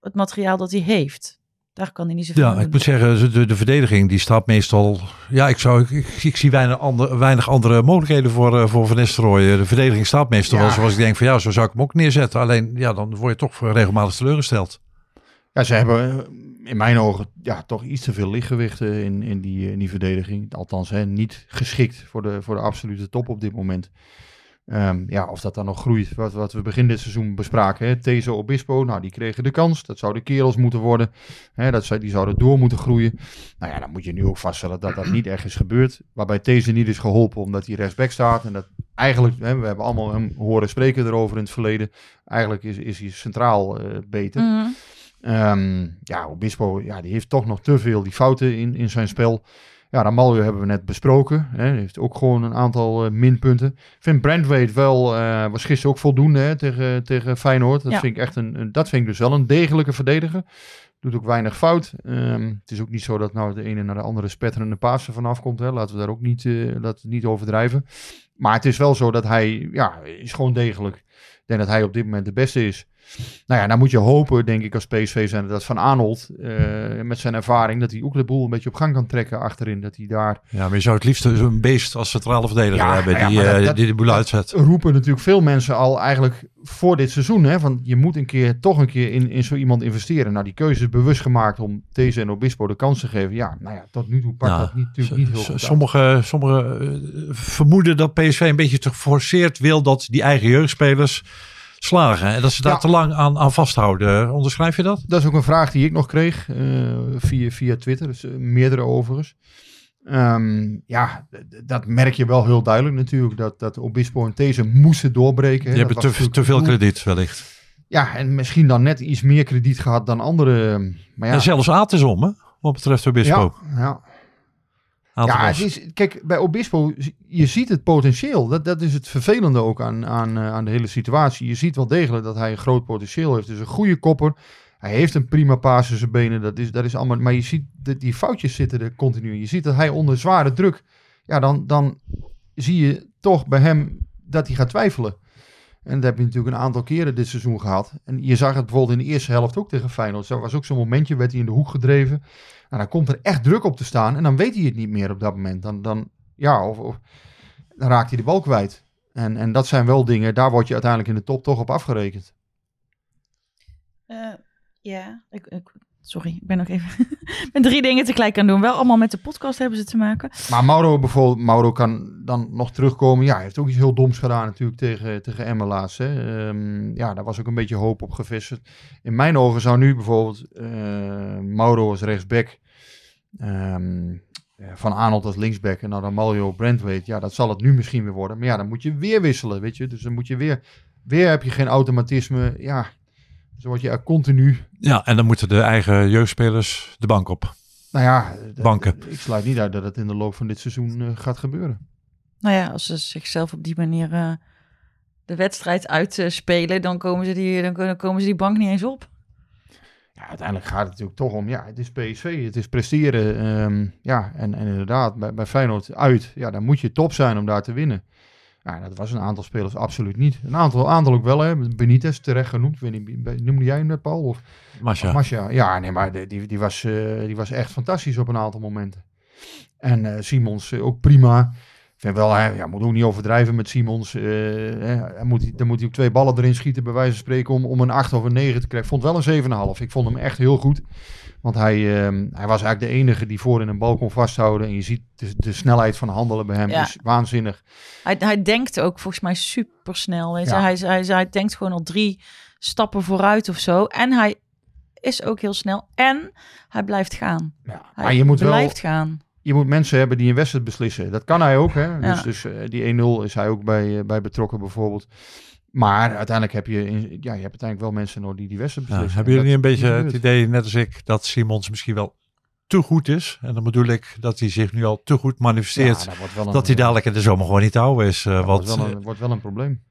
het materiaal dat hij heeft. Daar kan hij niet zoveel Ja, ik moet zeggen, de, de verdediging die staat meestal... Ja, ik, zou, ik, ik, ik zie weinig, ander, weinig andere mogelijkheden voor, eh, voor Van Nistelrooy. De verdediging staat meestal Ja. wel zoals ik denk van ja, zo zou ik hem ook neerzetten. Alleen ja, dan word je toch regelmatig teleurgesteld. Ja, ze hebben eh, in mijn ogen ja, toch iets te veel lichtgewichten in, in, die, eh, in die verdediging. Althans, hè, niet geschikt voor de, voor de absolute top op dit moment. Ehm, ja, of dat dan nog groeit. Wat, wat we begin dit seizoen bespraken. Hè. Tezo Obispo, nou die kregen de kans. Dat zouden kerels moeten worden. Hè, dat, die zouden door moeten groeien. Nou ja, dan moet je nu ook vaststellen dat dat niet echt is gebeurd. Waarbij Tezo niet is geholpen omdat hij rechtsback staat. En dat eigenlijk, hè, we hebben allemaal hem horen spreken erover in het verleden. Eigenlijk is, is hij centraal eh, beter. Ehm, ja, Obispo ja, die heeft toch nog te veel die fouten in, in zijn spel. Ja, Ramaljo hebben we net besproken. Hè. Heeft ook gewoon een aantal eh, minpunten. Ik vind Brandweight wel, eh, was gisteren ook voldoende hè, tegen, tegen Feyenoord. Dat, Ja. vind ik echt een, een- dat vind ik dus wel een degelijke verdediger. Doet ook weinig fout. Ehm, het is ook niet zo dat nou de ene naar de andere spetterende paas er vanaf komt. Hè. Laten we daar ook niet, eh, laten we niet overdrijven. Maar het is wel zo dat hij, ja, is gewoon degelijk. Ik denk dat hij op dit moment de beste is. Nou ja, dan moet je hopen, denk ik, als PSV zijn dat Van Arnold eh, met zijn ervaring, dat hij ook de boel een beetje op gang kan trekken achterin. Dat hij daar Ja, maar je zou het liefst zo'n beest als centrale verdediger Ja, hebben ja, die, dat- eh, dat- die de boel uitzet. roepen natuurlijk veel mensen al eigenlijk voor dit seizoen. Hè, van je moet een keer toch een keer in, in zo iemand investeren. Nou, die keuze bewust gemaakt om deze en Obispo de kans te geven. Ja, nou ja, tot nu toe pakt Nou, dat niet, natuurlijk niet heel goed uit. Sommige, sommige eh, vermoeden dat PSV een beetje te geforceerd wil dat die eigen jeugdspelers slagen. En dat ze daar Ja. te lang aan, aan vasthouden. Onderschrijf je dat? Dat is ook een vraag die ik nog kreeg eh, via, via Twitter. Dus, eh, meerdere overigens. Ehm, ja, dat merk je wel heel duidelijk natuurlijk. Dat, dat Obispo en These moesten doorbreken. hè. Hebben was te, te veel krediet wellicht. Ja, en misschien dan net iets meer krediet gehad dan anderen. Maar ja, En zelfs Aad is om, hè? Wat betreft Obispo. ja, ja. Ja, het is, kijk, bij Obispo, je ziet het potentieel. Dat, dat is het vervelende ook aan, aan, eh, aan de hele situatie. Je ziet wel degelijk dat hij een groot potentieel heeft. Dus een goede kopper. Hij heeft een prima paas in zijn benen. Dat is, dat is allemaal, maar je ziet, dat die foutjes zitten er continu. in. Je ziet dat hij onder zware druk, ja, dan, dan zie je toch bij hem dat hij gaat twijfelen. En dat heb je natuurlijk een aantal keren dit seizoen gehad. En je zag het bijvoorbeeld in de eerste helft ook tegen Feyenoord. Zo was ook zo'n momentje, werd hij in de hoek gedreven. Nou, dan komt er echt druk op te staan en dan weet hij het niet meer op dat moment. Dan, dan, ja, of, of- dan raakt hij de bal kwijt. En, en dat zijn wel dingen, daar word je uiteindelijk in de top toch op afgerekend. Eh, ja, ik, ik- sorry, ik ben nog even [LAUGHS] met drie dingen tegelijk aan doen. Wel allemaal met de podcast hebben ze te maken. Maar Mauro bijvoorbeeld, Mauro kan dan nog terugkomen. Ja, hij heeft ook iets heel doms gedaan natuurlijk tegen, tegen Emmen laatst. Hè. Ehm, ja, daar was ook een beetje hoop op gevestigd. In mijn ogen zou nu bijvoorbeeld eh, Mauro als rechtsback, ehm, eh, Van Arnold als linksback en dan Mario Brandweight. Ja, dat zal het nu misschien weer worden. Maar ja, dan moet je weer wisselen, weet je. Dus dan moet je weer, weer heb je geen automatisme. Ja, dus word je er continu Ja, en dan moeten de eigen jeugdspelers de bank op. Nou ja, Banken. Ik sluit niet uit dat het in de loop van dit seizoen eh, gaat gebeuren. Nou ja, als ze zichzelf op die manier eh, de wedstrijd uitspelen, dan komen ze die, dan kunnen- komen ze die bank niet eens op. Ja, uiteindelijk gaat het natuurlijk toch om, ja, het is PSV, het is presteren. ehm, ja, en, en inderdaad, bij, bij Feyenoord uit, ja, dan moet je top zijn om daar te winnen. Ja, dat was een aantal spelers absoluut niet. Een aantal, aantal ook wel, hè. Benitez terecht genoemd. Ik weet niet, noemde jij hem net, Paul? Of Masha. Masja. Ja, nee, maar die, die, was, eh, die was echt fantastisch op een aantal momenten. En eh, Simons eh, ook prima. Ik vind wel, hij ja, moet ook niet overdrijven met Simons. hè, hij moet, dan moet hij ook twee ballen erin schieten, bij wijze van spreken, om, om een 8 of een 9 te krijgen. Ik vond wel een 7,5. Ik vond hem echt heel goed. Want hij, ehm, hij was eigenlijk de enige die voor in een bal kon vasthouden. En je ziet de, de snelheid van handelen bij hem Ja. is waanzinnig. Hij, hij denkt ook volgens mij super snel. Weet je? Ja. Hij, hij, hij denkt gewoon al drie stappen vooruit of zo. En hij is ook heel snel. En hij blijft gaan. Ja. Hij Maar je moet wel blijft gaan. je moet mensen hebben die een wedstrijd beslissen. Dat kan hij ook. Hè? Dus, dus eh, die 1-0 is hij ook bij, eh, bij betrokken bijvoorbeeld. Maar uiteindelijk heb je, in- ja, je hebt uiteindelijk wel mensen nodig die die wedstrijd Ja, beslissen. hebben jullie een beetje het idee, net als ik, dat Simons misschien wel te goed is? En dan bedoel ik dat hij zich nu al te goed manifesteert. Ja, dat een, hij dadelijk in de zomer gewoon niet te houden is. eh, want wordt wel, eh, een, wordt wel een probleem.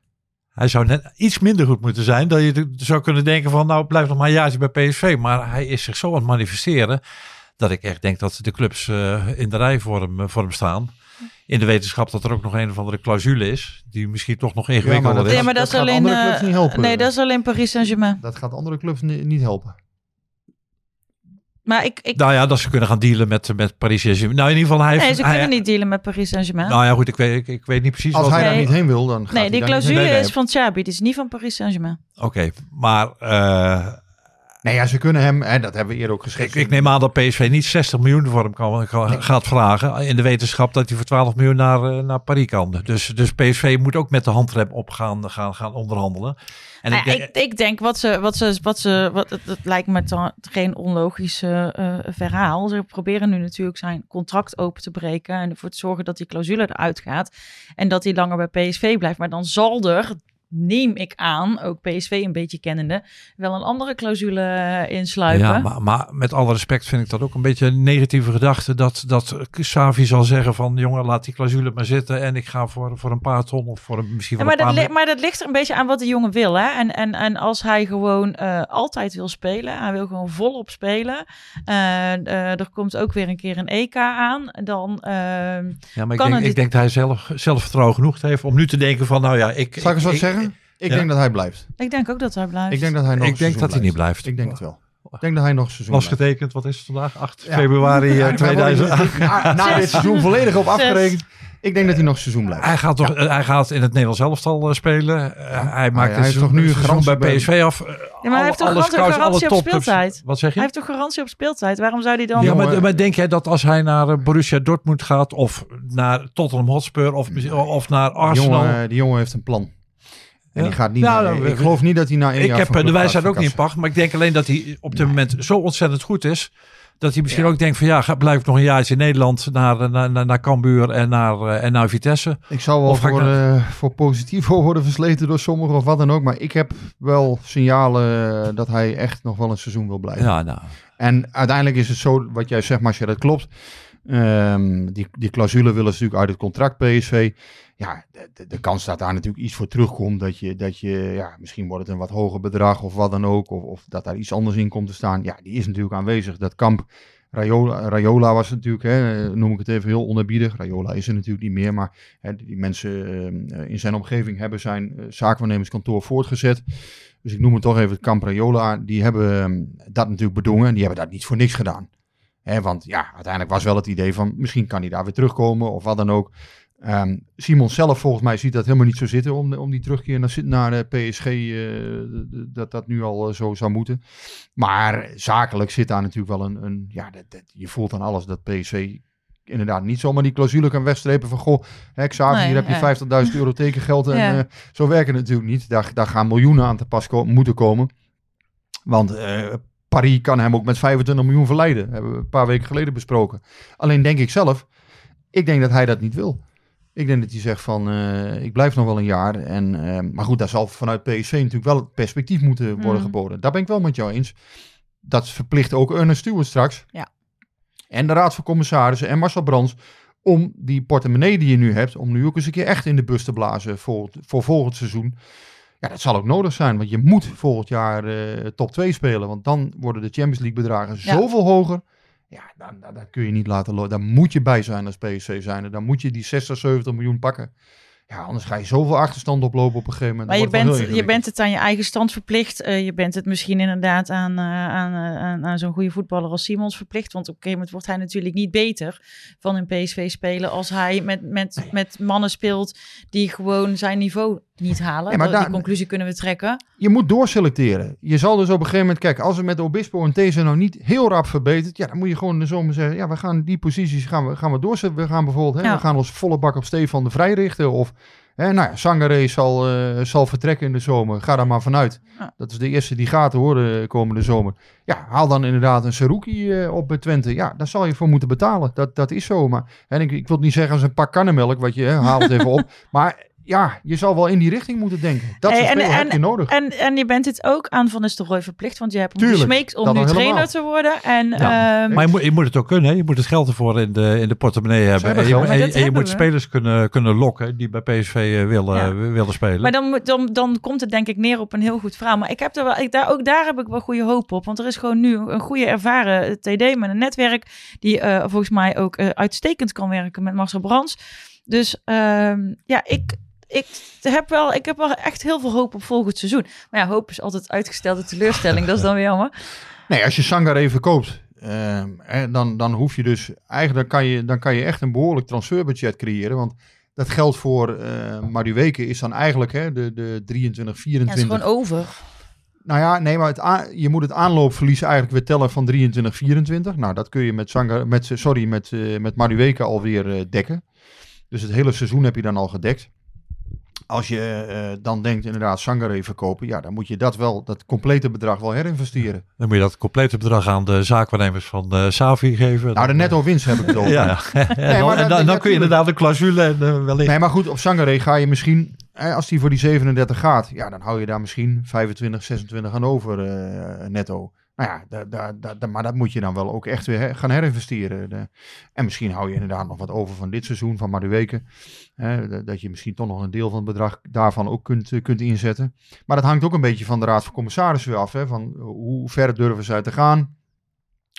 hij zou net iets minder goed moeten zijn. Dat je zou kunnen denken van nou blijf nog maar een jaartje bij PSV. Maar hij is zich zo aan het manifesteren. Dat ik echt denk dat de clubs eh, in de rij voor hem, eh, voor hem staan. In de wetenschap dat er ook nog een of andere clausule is. Die misschien toch nog ingewikkelder dat is. Ja, maar dat, dat is gaat alleen. andere clubs eh, niet helpen. Nee, dat is alleen Paris Saint-Germain. Dat gaat andere clubs ni- niet helpen. Maar ik. ik Nou ja, dat ze kunnen gaan dealen met, met Paris Saint-Germain. Nou, in ieder geval, hij heeft... nee, ze hij- kunnen niet dealen met Paris Saint-Germain. Nou ja, goed, ik weet, ik, ik weet niet precies Als wat... hij Nee. daar niet heen wil, dan gaat nee, hij die clausule is van Xabi. Die is niet van Paris Saint-Germain. Oké, maar eh. Nee, ja, ze kunnen hem, hè, dat hebben we eerder ook ik, geschreven. ik neem aan dat PSV niet 60 miljoen voor hem kan, kan- gaat vragen. In de wetenschap dat hij voor 12 miljoen naar, eh, naar Paris kan. Dus, dus PSV moet ook met de handrem op gaan, gaan, gaan onderhandelen. En Nou ik, denk- ik, ik denk wat ze, wat ze, wat ze, wat het, het lijkt me dan geen onlogisch eh, eh, verhaal. Ze proberen nu natuurlijk zijn contract open te breken en ervoor te zorgen dat die clausule eruit gaat en dat hij langer bij PSV blijft. Maar dan zal er, neem ik aan, ook PSV een beetje kennende, wel een andere clausule insluipen. Ja, maar, maar met alle respect vind ik dat ook een beetje een negatieve gedachte. Dat, dat Xavi zal zeggen van jongen, laat die clausule maar zitten. En ik ga voor, voor een paar ton of voor een, misschien Ja, voor maar, een dat paar... maar dat ligt er een beetje aan wat de jongen wil. Hè? En, en, en als hij gewoon eh, altijd wil spelen, hij wil gewoon volop spelen. eh, eh, er komt ook weer een keer een EK aan. Dan, ehm, Ja, maar ik denk, het ik denk dat hij zelf zelfvertrouwen genoeg heeft om nu te denken van nou ja, ik... Zal ik eens wat ik- zeggen? Ik ja. denk dat hij blijft. ik denk ook dat hij blijft. Ik denk dat hij nog Ik denk dat hij niet blijft. Ik denk het wel. Ik denk dat hij nog een seizoen Was blijft. getekend, wat is het vandaag? 8 Ja. februari eh, Ja, ik ben wel 2000. even- na, na dit seizoen volledig op afgerekend. Ik denk dat hij nog seizoen blijft. Hij gaat, toch, hij gaat in het Nederlands elftal eh, spelen. Eh, hij maakt hij heeft seizoen, toch nu garantie bij PSV af. Eh, hij heeft toch garantie- op speeltijd? Wat zeg je? Hij heeft toch garantie op speeltijd? Waarom zou hij dan... Ja, maar, maar denk jij dat als hij naar Borussia Dortmund gaat of naar Tottenham Hotspur of, of naar Arsenal? jongen, die jongen heeft een plan. En die gaat niet Ja, naar- nou, ik geloof niet dat hij na één ik jaar heb eh, de wijsheid ook niet in pacht, maar ik denk alleen dat hij op dit moment zo ontzettend goed is Dat hij misschien ook denkt van ja, blijf ik nog een jaartje in Nederland naar, naar, naar, naar Cambuur en naar, eh, en naar Vitesse. Ik zal wel voor, naar- eh, voor positief [LAUGHS] worden versleten door sommigen of wat dan ook. Maar ik heb wel signalen eh, dat hij echt nog wel een seizoen wil blijven. Ja, nou. En uiteindelijk is het zo, wat jij zegt, Marcia, dat klopt. Ehm, die, die clausule willen ze natuurlijk uit het contract PSV. Ja, de, de, de kans dat daar natuurlijk iets voor terugkomt. Dat je, dat je ja, misschien wordt het een wat hoger bedrag of wat dan ook. Of, of dat daar iets anders in komt te staan. Ja, die is natuurlijk aanwezig. Dat kamp, Rayola, Rayola was natuurlijk, hè, noem ik het even heel onerbiedig. Rayola is er natuurlijk niet meer. Maar hè, die mensen ehm, in zijn omgeving hebben zijn eh, zaakwaarnemerskantoor voortgezet. Dus ik noem het toch even het kamp Rayola. Die hebben ehm, dat natuurlijk bedongen. En die hebben dat niet voor niks gedaan. Hè, want ja, uiteindelijk was wel het idee van misschien kan hij daar weer terugkomen of wat dan ook. Ehm, Simon zelf volgens mij ziet dat helemaal niet zo zitten om, om die terugkeer naar, naar de PSG, eh, dat dat nu al eh, zo zou moeten. Maar zakelijk zit daar natuurlijk wel een, een ja, dat, dat- je voelt aan alles dat PSV inderdaad niet zomaar die clausule kan wegstrepen van goh, hè, Xavi, Nee, hier heb je ja. 50.000 euro tekengeld en Ja. eh, zo werkt het natuurlijk niet. Daar, daar gaan miljoenen aan te pas ko- moeten komen. Want eh, Paris kan hem ook met 25 miljoen verleiden. Hebben we een paar weken geleden besproken. Alleen denk ik zelf, ik denk dat hij dat niet wil. Ik denk dat hij zegt van, eh, ik blijf nog wel een jaar. En, eh, maar goed, daar zal vanuit PSV natuurlijk wel het perspectief moeten worden Mm. geboden. Daar ben ik wel met jou eens. Dat verplicht ook Ernest Stewart straks. Ja. En de Raad van Commissarissen en Marcel Brands. Om die portemonnee die je nu hebt, om nu ook eens een keer echt in de bus te blazen voor, voor volgend seizoen. Ja, dat zal ook nodig zijn, want je moet volgend jaar eh, top 2 spelen. Want dan worden de Champions League bedragen Ja. zoveel hoger. Ja, dan, dan, dan kun je niet laten lopen. Daar moet je bij zijn als PSV zijn. Dan moet je die 60, 70 miljoen pakken. Ja, anders ga je zoveel achterstand oplopen op een gegeven moment. Maar je bent, je bent het aan je eigen stand verplicht. Eh, je bent het misschien inderdaad aan, eh, aan, eh, aan, aan zo'n goede voetballer als Simons verplicht. Want op een gegeven moment wordt hij natuurlijk niet beter van een PSV spelen als hij met, met, met mannen speelt die gewoon zijn niveau niet halen. Nee, maar Dat- die daar- conclusie kunnen we trekken. je moet doorselecteren. Je zal dus op een gegeven moment, kijk, als het met Obispo en These nou niet heel rap verbetert, ja, dan moet je gewoon in de zomer zeggen, ja, we gaan die posities gaan we, gaan we doorzetten. We gaan bijvoorbeeld, hè, Ja. we gaan ons volle bak op Stefan de Vrij richten. Of, hè, nou ja, Sangare zal, eh, zal vertrekken in de zomer. Ga daar maar vanuit. Ja. Dat is de eerste die gaat horen komende zomer. Ja, haal dan inderdaad een Saruki eh, op bij Twente. Ja, daar zal je voor moeten betalen. Dat, dat is zo. Maar en ik, ik wil niet zeggen als een pak kannenmelk, wat je hè, haalt even op. [LAUGHS] Maar ja, je zal wel in die richting moeten denken. Dat Hey, soort en- heb en- je nodig. En, en je bent het ook aan Van Nistelrooy verplicht, want je hebt hem Tuurlijk, gesmeekt om nu trainer helemaal. te worden. En, Ja, ehm, Maar je moet, je moet het ook kunnen. hè. Je moet het geld ervoor in de, in de portemonnee hebben. hebben En je, en je- moet we. spelers kunnen, kunnen lokken die bij PSV eh, willen, Ja. willen spelen. Maar dan, moet- dan, dan komt het denk ik neer op een heel goed verhaal. Maar ik heb er wel, ik, daar, ook daar heb ik wel goede hoop op. Want er is gewoon nu een goede ervaren TD met een netwerk. Die eh, volgens mij ook eh, uitstekend kan werken met Marcel Brands. Dus ehm, ja, ik, ik, heb wel, ik heb wel echt heel veel hoop op volgend seizoen. Maar ja, hoop is altijd uitgestelde teleurstelling. dat is dan weer jammer. Nee, als je Sangare verkoopt, ehm, hè, dan, dan hoef je dus eigenlijk dan kan je, dan kan je echt een behoorlijk transferbudget creëren. Want dat geldt voor eh Maduweke is dan eigenlijk hè, de, de 23, Ja, 24. het is gewoon over. Nou ja, nee, maar het a- je moet het aanloopverlies eigenlijk weer tellen van 23, 24. Nou, dat kun je met, Sangare, met, sorry, met, eh met Maduweke alweer eh, dekken. Dus het hele seizoen heb je dan al gedekt. Als je eh, dan denkt inderdaad Sangare verkopen, ja, dan moet je dat wel, dat complete bedrag wel herinvesteren. Dan moet je dat complete bedrag aan de zaakwaarnemers van eh Savi geven. Nou, de netto winst heb ik het [LAUGHS] over. Ja, [LAUGHS] en dan, en dan, dan kun je inderdaad een clausule en eh, wellicht. Nee, maar goed, op Sangare ga je misschien, als die voor die 37 gaat, ja, dan hou je daar misschien 25, 26 aan over eh, netto. Nou ja, da, da, da, da- maar dat moet je dan wel ook echt weer gaan herinvesteren. De- en misschien hou je inderdaad nog wat over van dit seizoen, van Madueke. Hè, dat- dat je misschien toch nog een deel van het bedrag daarvan ook kunt, eh, kunt inzetten. Maar dat hangt ook een beetje van de Raad van Commissarissen weer af. Hè, van hoe ver durven zij te gaan?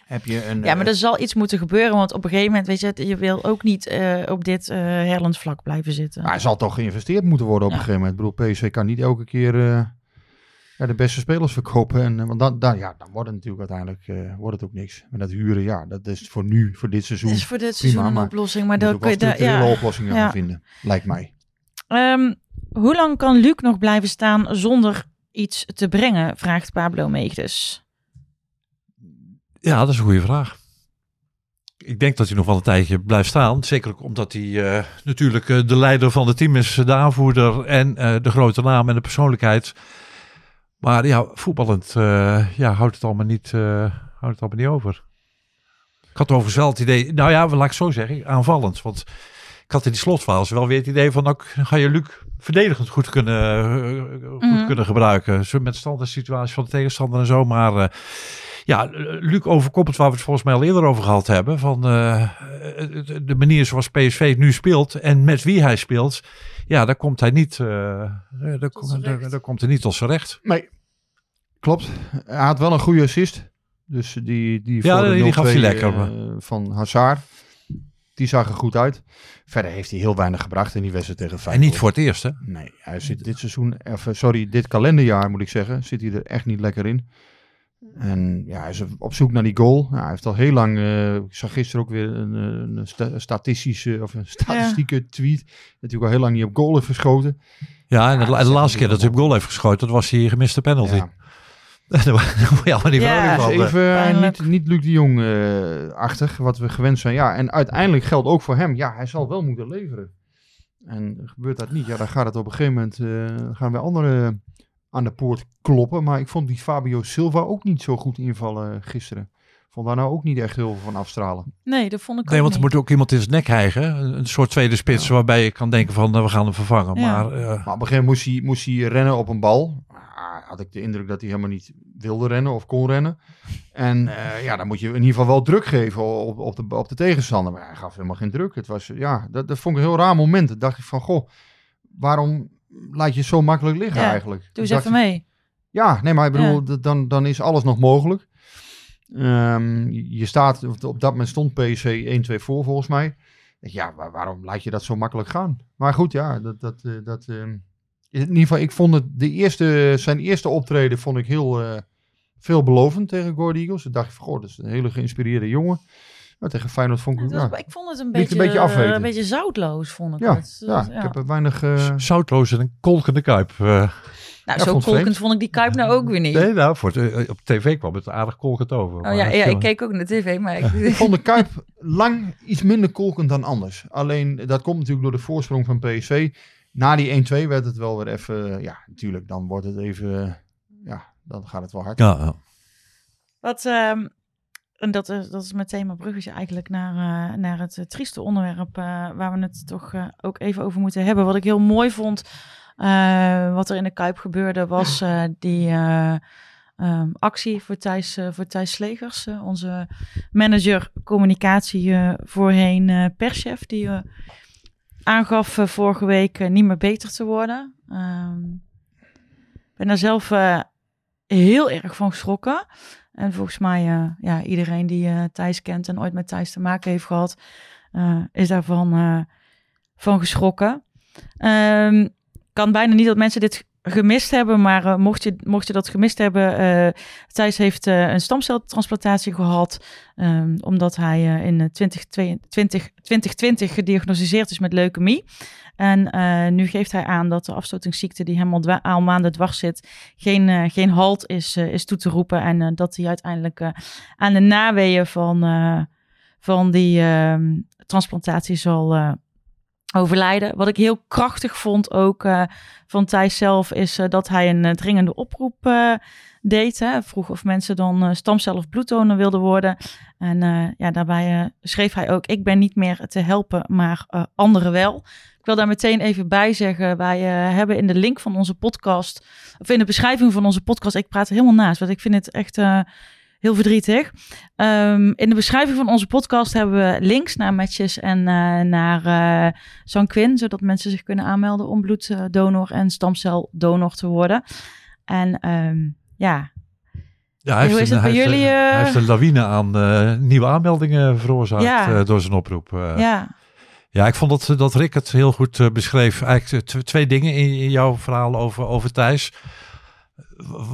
Heb je een, Ja, maar eh, er zal iets moeten gebeuren. Want op een gegeven moment, weet je, je wil ook niet eh, op dit herlend vlak blijven zitten. Maar er zal toch geïnvesteerd moeten worden op Ja. een gegeven moment. Ik bedoel, PSV kan niet elke keer ja, de beste spelers verkopen. En, eh, want dan, dan, ja, dan wordt het natuurlijk uiteindelijk eh, wordt het ook niks. Maar dat huren, ja, dat is voor nu, voor dit seizoen. Het is voor dit prima, seizoen een maar oplossing. Maar daar ook kun je... daar- Ja. oplossingen Ja. aan vinden, lijkt mij. Ehm, hoe lang kan Luc nog blijven staan zonder iets te brengen? Vraagt Pablo Meegdes. Ja, dat is een goede vraag. Ik denk dat hij nog wel een tijdje blijft staan. Zeker ook omdat hij eh, natuurlijk eh, de leider van het team is, de aanvoerder en eh, de grote naam en de persoonlijkheid. Maar ja, voetballend eh, ja, houdt, het allemaal niet, eh, houdt het allemaal niet over. Ik had overigens wel het idee, nou ja, laat ik zo zeggen, aanvallend. Want ik had in die slotfase wel weer het idee van, nou ga je Luc verdedigend goed kunnen, eh, goed Mhm. kunnen gebruiken. Zo met standaard situaties van de tegenstander en zo. Maar ja, Luc overkomt het waar we het volgens mij al eerder over gehad hebben. Van de manier zoals PSV nu speelt en met wie hij speelt. Ja, daar komt hij niet, eh, daar, kom- daar, daar komt hij niet tot zijn recht. Nee, klopt. Hij had wel een goede assist. Dus die, die, Ja, voor de die- die gaf hij 0-2, lekker, eh, van Hazard. Die zag er goed uit. Verder heeft hij heel weinig gebracht in die wedstrijd tegen En Feyenoord. niet voor het eerst, hè? Nee, hij zit dit seizoen, of, eh, sorry, dit kalenderjaar moet ik zeggen, zit hij er echt niet lekker in. En ja, hij is op zoek naar die goal. Nou, hij heeft al heel lang, eh, ik zag gisteren ook weer een, eh, een sta- statistische of een statistieke tweet, dat hij al heel lang niet op goal heeft geschoten. Ja, en de, Ja, laatste keer dat hij op goal heeft geschoten, dat was die gemiste penalty. Ja. [LAUGHS] Daar word je allemaal niet Ja. vrolijk Dus van. even eh, niet, niet Luc de Jong eh, achtig, wat we gewend zijn. Ja, en uiteindelijk geldt ook voor hem, ja, hij zal wel moeten leveren. En gebeurt dat niet, ja, dan gaat het op een gegeven moment, eh, gaan we anderen aan de poort kloppen. Maar ik vond die Fabio Silva ook niet zo goed invallen gisteren. Vond daar nou ook niet echt heel veel van afstralen. Nee, dat vond ik Nee, ook want er moet ook iemand in zijn nek hijgen. Een soort tweede spits waarbij je kan denken van, nou, we gaan hem vervangen. Ja. Maar eh, Maar op een gegeven moment moest hij, moest hij rennen op een bal. Ah, had ik de indruk dat hij helemaal niet wilde rennen of kon rennen. En eh, ja, dan moet je in ieder geval wel druk geven op, op, de, op de tegenstander. Maar hij gaf helemaal geen druk. Het was, ja, dat, dat vond ik een heel raar moment. Dan dacht ik van, goh, waarom laat je zo makkelijk liggen Ja, eigenlijk? Doe eens even mee. Ja, nee, maar ik bedoel, Ja. dan, dan is alles nog mogelijk. Ehm, je staat, op, dat moment stond PSV 1-2 voor volgens mij. Ja, waar- waarom laat je dat zo makkelijk gaan? Maar goed, ja, dat, dat, eh, dat ehm, in ieder geval, ik vond het de eerste, zijn eerste optreden vond ik heel eh, veelbelovend tegen Go Ahead Eagles. Ik dacht van, goh, dat is een hele geïnspireerde jongen. Maar tegen Feyenoord vond ik, Het ja, was- ik vond het een Liet een beetje, beetje afweten. een beetje zoutloos, vond ik ja, het. ja, Dus, ik heb er weinig... eh, zoutloos en een kolkende kuip. eh. nou, zo vond kolkend vond ik die Kuip nou ook weer niet. nee, nou, voor het, eh, op tv kwam het aardig kolkend over. oh Maar ja, ik keek ook naar de tv, maar ik, [LAUGHS] Ik vond de Kuip lang iets minder kolkend dan anders. Alleen dat komt natuurlijk door de voorsprong van PSV. Na die 1-2 werd het wel weer even... Ja, natuurlijk, dan wordt het even... Ja, dan gaat het wel hard. Ja, ja. Wat, ehm, en dat is, dat is meteen mijn bruggetje eigenlijk naar, eh, naar het eh, trieste onderwerp eh, waar we het toch ook even over moeten hebben. Wat ik heel mooi vond, wat er in de Kuip gebeurde, was [LAUGHS] die eh, ehm, actie voor Thijs, voor Thijs Slegers, onze manager communicatie voorheen perschef, die aangaf vorige week niet meer beter te worden. Ehm, Ik ben daar zelf heel erg van geschrokken. En volgens mij, eh, ja, iedereen die eh, Thijs kent en ooit met Thijs te maken heeft gehad, eh, is daarvan van geschrokken. Ehm, kan bijna niet dat mensen dit gemist hebben, maar eh, mocht, je, mocht je dat gemist hebben, eh, Thijs heeft eh, een stamceltransplantatie gehad, ehm, omdat hij in eh, 2022 2020 gediagnosticeerd is met leukemie. En nu geeft hij aan dat de afstotingsziekte die hem al, maanden dwars zit, geen, geen halt is, is toe te roepen. En dat hij uiteindelijk aan de naweeën van, van die ehm, transplantatie zal overlijden. Wat ik heel krachtig vond ook eh, van Thijs zelf, is eh, dat hij een eh, dringende oproep deed. Hè. Vroeg of mensen dan stamcel of bloeddonor wilden worden. En ja, daarbij schreef hij ook, ik ben niet meer te helpen, maar anderen wel. Ik wil daar meteen even bij zeggen, wij hebben in de link van onze podcast, of in de beschrijving van onze podcast, ik praat helemaal naast, want ik vind het echt heel verdrietig. Ehm, in de beschrijving van onze podcast hebben we links naar matches en eh, naar eh Sanquin, zodat mensen zich kunnen aanmelden om bloeddonor en stamceldonor te worden. En ehm, ja, Ja, hij heeft is een- het bij hij heeft jullie, een- eh? Hij heeft een lawine aan nieuwe aanmeldingen veroorzaakt Ja. door zijn oproep. ja, Ja, ik vond dat, dat Rick het heel goed beschreef. Eigenlijk tw- twee dingen in, in jouw verhaal over, over Thijs.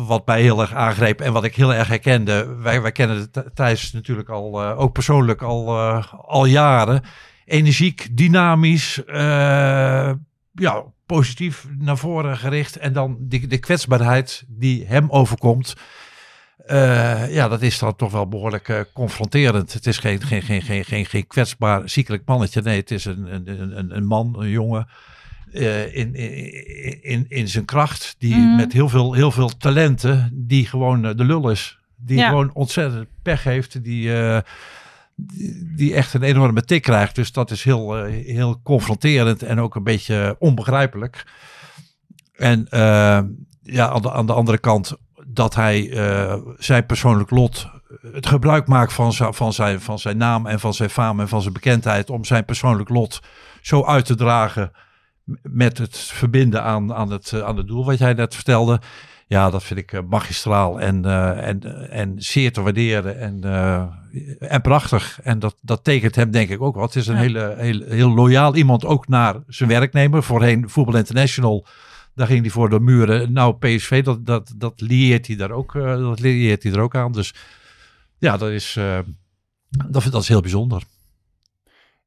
Wat mij heel erg aangreep en wat ik heel erg herkende. Wij, wij kennen Th- Thijs natuurlijk al, eh, ook persoonlijk al, eh, al jaren. Energiek, dynamisch, eh, ja, positief naar voren gericht. En dan de, de kwetsbaarheid die hem overkomt. Ja, dat is dan toch wel behoorlijk eh, confronterend. Het is geen, geen, geen, geen, geen, geen kwetsbaar, ziekelijk mannetje. Nee, het is een, een, een, een man, een jongen. Eh, in, in, in, in zijn kracht. Die Mhm. met heel veel, heel veel talenten. Die gewoon eh, de lul is. Die Ja. gewoon ontzettend pech heeft. Die, eh, die die echt een enorme tik krijgt. Dus dat is heel, heel confronterend en ook een beetje onbegrijpelijk. En ja, aan de, aan de andere kant dat hij zijn persoonlijk lot, het gebruik maakt van, van, zijn, van zijn naam en van zijn faam en van zijn bekendheid om zijn persoonlijk lot zo uit te dragen met het verbinden aan, aan, het, eh, aan het doel wat jij net vertelde. Ja, dat vind ik eh, magistraal en, eh, en, en zeer te waarderen en, en prachtig. En dat, dat tekent hem denk ik ook wel. Het is een Ja. hele, heel, heel loyaal iemand ook naar zijn werknemer. Voorheen Voetbal International, daar ging hij voor de muren. Nou, PSV, dat, dat, dat lieert hij daar ook, dat lieert hij er ook aan. Dus ja, dat is, dat, dat is heel bijzonder.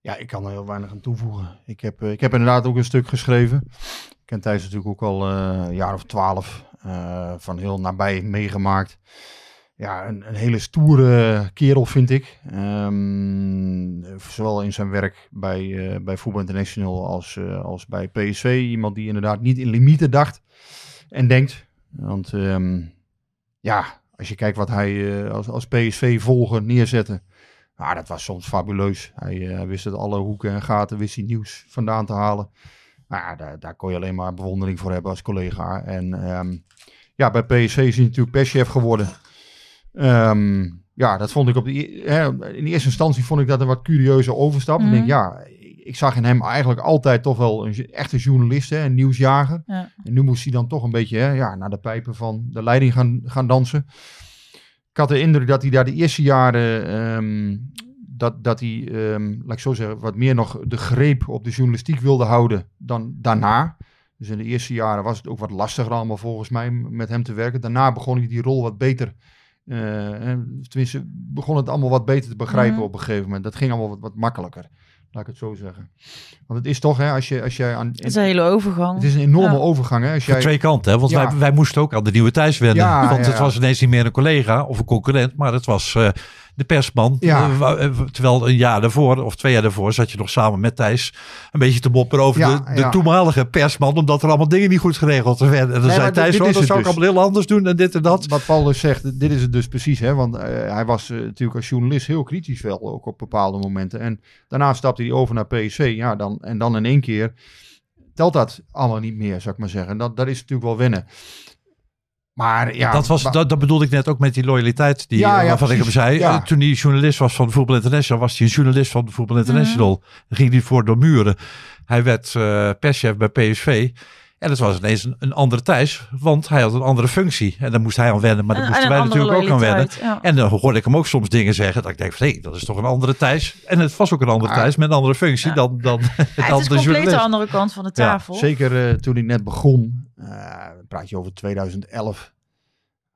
Ja, ik kan er heel weinig aan toevoegen. Ik heb, eh, ik heb inderdaad ook een stuk geschreven. Ik ken Thijs natuurlijk ook al eh, een jaar of twaalf eh, van heel nabij meegemaakt. Ja, een, een hele stoere kerel vind ik. Ehm, zowel in zijn werk bij, eh bij Voetbal International als, als bij PSV. Iemand die inderdaad niet in limieten dacht en denkt. Want ehm, ja, als je kijkt wat hij als, als PSV-volger neerzette. Nou, dat was soms fabuleus. Hij, eh, hij wist het alle hoeken en gaten, wist hij nieuws vandaan te halen. Ja, daar, daar kon je alleen maar bewondering voor hebben als collega. En ehm, ja, bij PSV is hij natuurlijk perschef geworden. Ehm, ja, dat vond ik op de, hè, in eerste instantie vond ik dat een wat curieuze overstap. Ik Mhm. denk, ja, ik zag in hem eigenlijk altijd toch wel een echte journalist, hè, een nieuwsjager. Ja. En nu moest hij dan toch een beetje hè, ja, naar de pijpen van de leiding gaan, gaan dansen. Ik had de indruk dat hij daar de eerste jaren, ehm, dat, dat hij, ehm, laat ik zo zeggen, wat meer nog de greep op de journalistiek wilde houden dan daarna. Dus in de eerste jaren was het ook wat lastiger allemaal volgens mij met hem te werken. Daarna begon hij die rol wat beter, eh, eh, tenminste begon het allemaal wat beter te begrijpen Mhm. op een gegeven moment. Dat ging allemaal wat, wat makkelijker, laat ik het zo zeggen. Want het is toch, hè, als je, als jij aan... Het is een hele overgang. het is een enorme Ja. overgang, hè. Als jij, twee kanten, hè? want Ja. wij, wij moesten ook aan de nieuwe Thijs wennen. Ja, want ja, het was ineens niet meer een collega of een concurrent, maar het was eh, de persman. Ja. Eh, eh, terwijl een jaar daarvoor, of twee jaar daarvoor, zat je nog samen met Thijs een beetje te mopperen over Ja, de, de ja. toenmalige persman, omdat er allemaal dingen niet goed geregeld werden. En dan Nee, zei Thijs, dit is dat zou ik dus. allemaal heel anders doen en dit en dat. Wat Paul dus zegt, dit is het dus precies. Hè? Want eh, hij was natuurlijk als journalist heel kritisch wel, ook op bepaalde momenten. En daarna stapte hij over naar PSV. Ja, dan, en dan in één keer telt dat allemaal niet meer, zou ik maar zeggen. En dat, dat is natuurlijk wel wennen. Maar ja, dat, was, wa- dat, dat bedoelde ik net ook met die loyaliteit die, Ja, ja, waarvan ik hem zei. Ja. Eh, Toen hij journalist was van Voetbal International, was hij een journalist van Voetbal International. Dan ging hij voor door muren. Hij werd eh perschef bij PSV. En dat was ineens een, een andere Thijs, want hij had een andere functie. En daar moest hij aan wennen, maar daar En- moesten en wij natuurlijk ook aan wennen. ja. En dan hoorde ik hem ook soms dingen zeggen dat ik denk van, hé, dat is toch een andere Thijs. En het was ook een andere Thijs met een andere functie Ja. dan, dan, [LAUGHS] Ja, [LAUGHS] dan het is de compleet de andere kant van de Ja, tafel. Zeker eh, toen hij net begon, eh, praat je over 2011.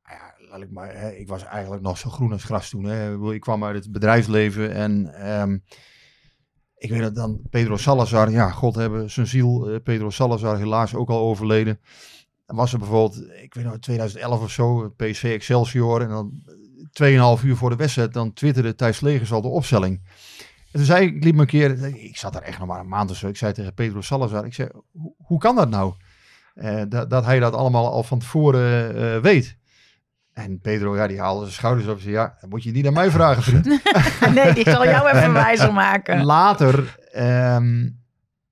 Nou Ja, laat ik, maar, hè, ik was eigenlijk nog zo groen als gras toen. Hè. Ik Ik kwam uit het bedrijfsleven en ehm, ik weet dat dan Pedro Salazar, ja, God hebben zijn ziel, eh, Pedro Salazar helaas ook al overleden. Dan was er bijvoorbeeld, ik weet nog, 2011 of zo, PSV Excelsior. En dan 2,5 uur voor de wedstrijd, dan twitterde Thijs Legers al de opstelling. En toen zei ik, liep me een keer, ik zat daar echt nog maar een maand of zo. Ik zei tegen Pedro Salazar, ik zei, hoe, kan dat nou? Eh, dat, dat hij dat allemaal al van tevoren eh, weet. En Pedro, ja, die haalde zijn schouders op zei, ja, dat moet je niet aan mij vragen, vriend. [LAUGHS] nee, die zal jou even En- wijzer maken. Later, ehm,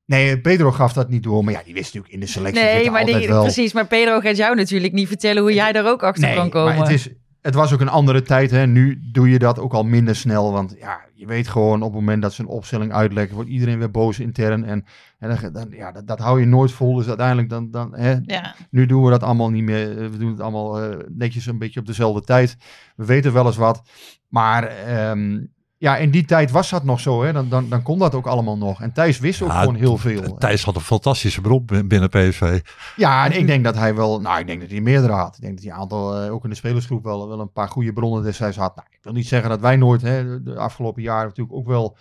nee, Pedro gaf dat niet door, maar ja, die wist natuurlijk in de selectie Nee, maar die, wel... precies. Maar Pedro gaat jou natuurlijk niet vertellen hoe jij daar ook achter Nee, kan komen. maar het, is, het was ook een andere tijd. Hè. Nu doe je dat ook al minder snel. Want ja, je weet gewoon op het moment dat ze een opstelling uitleggen, wordt iedereen weer boos intern. En, en dan, dan- ja, dat, dat hou je nooit vol. Dus uiteindelijk dan, dan hè, Ja. nu doen we dat allemaal niet meer. Eh, We doen het allemaal eh, netjes een beetje op dezelfde tijd. We weten wel eens wat. Maar ehm, ja, in die tijd was dat nog zo. Hè. Dan, dan, dan kon dat ook allemaal nog. En Thijs wist ook Ja, gewoon heel veel. Thijs had een fantastische bron binnen PSV. Ja, en ik denk dat hij wel, nou, ik denk dat hij meerdere had. Ik denk dat hij een aantal, eh, ook in de spelersgroep, wel, wel een paar goede bronnen destijds had. Nou, ik wil niet zeggen dat wij nooit, hè, de- de afgelopen jaren natuurlijk ook wel,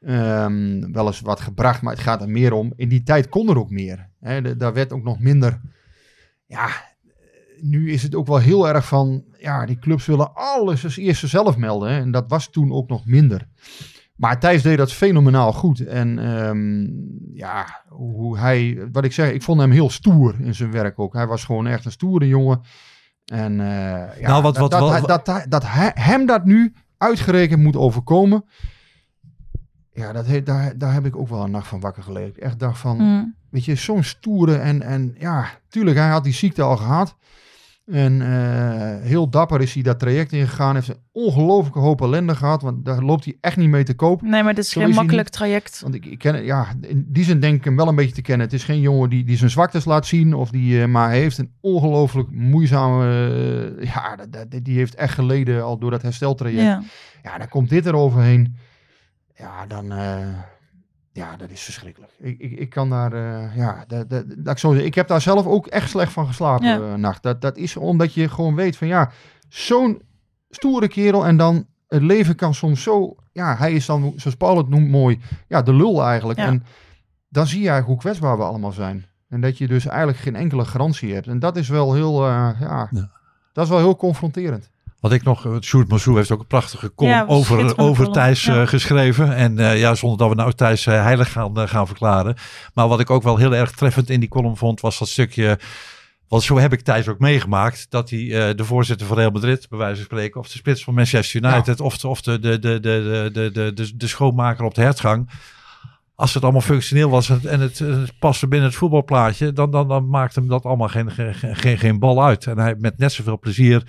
ehm, wel eens wat gebracht, maar het gaat er meer om. In die tijd kon er ook meer. Hè, de- daar werd ook nog minder, ja, nu is het ook wel heel erg van, ja, die clubs willen alles als eerste zelf melden. Hè, en dat was toen ook nog minder. Maar Thijs deed dat fenomenaal goed. En ehm, ja, hoe hij, wat ik zeg, ik vond hem heel stoer in zijn werk ook. Hij was gewoon echt een stoere jongen. En eh, ja, Nou, wat- dat, wat dat, dat, hij- dat hij- hem dat nu uitgerekend moet overkomen. ja, dat he- daar, daar heb ik ook wel een nacht van wakker gelegen. Echt dacht van, Mm. weet je, zo'n stoere en, en ja, tuurlijk, hij had die ziekte al gehad. En eh, heel dapper is hij dat traject ingegaan. Heeft een ongelooflijke hoop ellende gehad, want daar loopt hij echt niet mee te koop. Nee, maar dit is Zo geen is makkelijk niet. traject. Want ik, ik ken, ja, in die zin denk ik hem wel een beetje te kennen. Het is geen jongen die, die zijn zwaktes laat zien, of die, eh, maar hij heeft een ongelooflijk moeizame, eh, ja, dat- dat- die heeft echt geleden al door dat hersteltraject. Ja. Ja, dan komt dit eroverheen. Ja, dan. Ja, dat is verschrikkelijk. Ik, ik, ik kan daar. eh, ja, dat, dat, dat ik, zo, zeggen, ik heb daar zelf ook echt slecht van geslapen Ja. eh, nacht. Dat, dat is omdat je gewoon weet van ja, zo'n stoere kerel en dan. Het leven kan soms zo. Ja, hij is dan, zoals Paul het noemt, mooi. Ja, de lul eigenlijk. Ja. En dan zie je eigenlijk hoe kwetsbaar we allemaal zijn. En dat je dus eigenlijk geen enkele garantie hebt. En dat is wel heel. eh, ja, Ja. dat is wel heel confronterend. Wat ik nog, eh, Sjoerd Massou heeft ook een prachtige column Ja, over, over Thijs ja. eh, geschreven. En eh, ja, zonder dat we nou Thijs heilig gaan, gaan verklaren. Maar wat ik ook wel heel erg treffend in die column vond, was dat stukje... Want zo heb ik Thijs ook meegemaakt. Dat hij de voorzitter van Real Madrid, bij wijze van spreken, of de spits van Manchester United, of, de, of de, de, de, de, de, de, de, de schoonmaker op de hertgang. Als het allemaal functioneel was en het, en het, het paste binnen het voetbalplaatje, dan, dan, dan maakte hem dat allemaal geen, geen, geen, geen bal uit. En hij met net zoveel plezier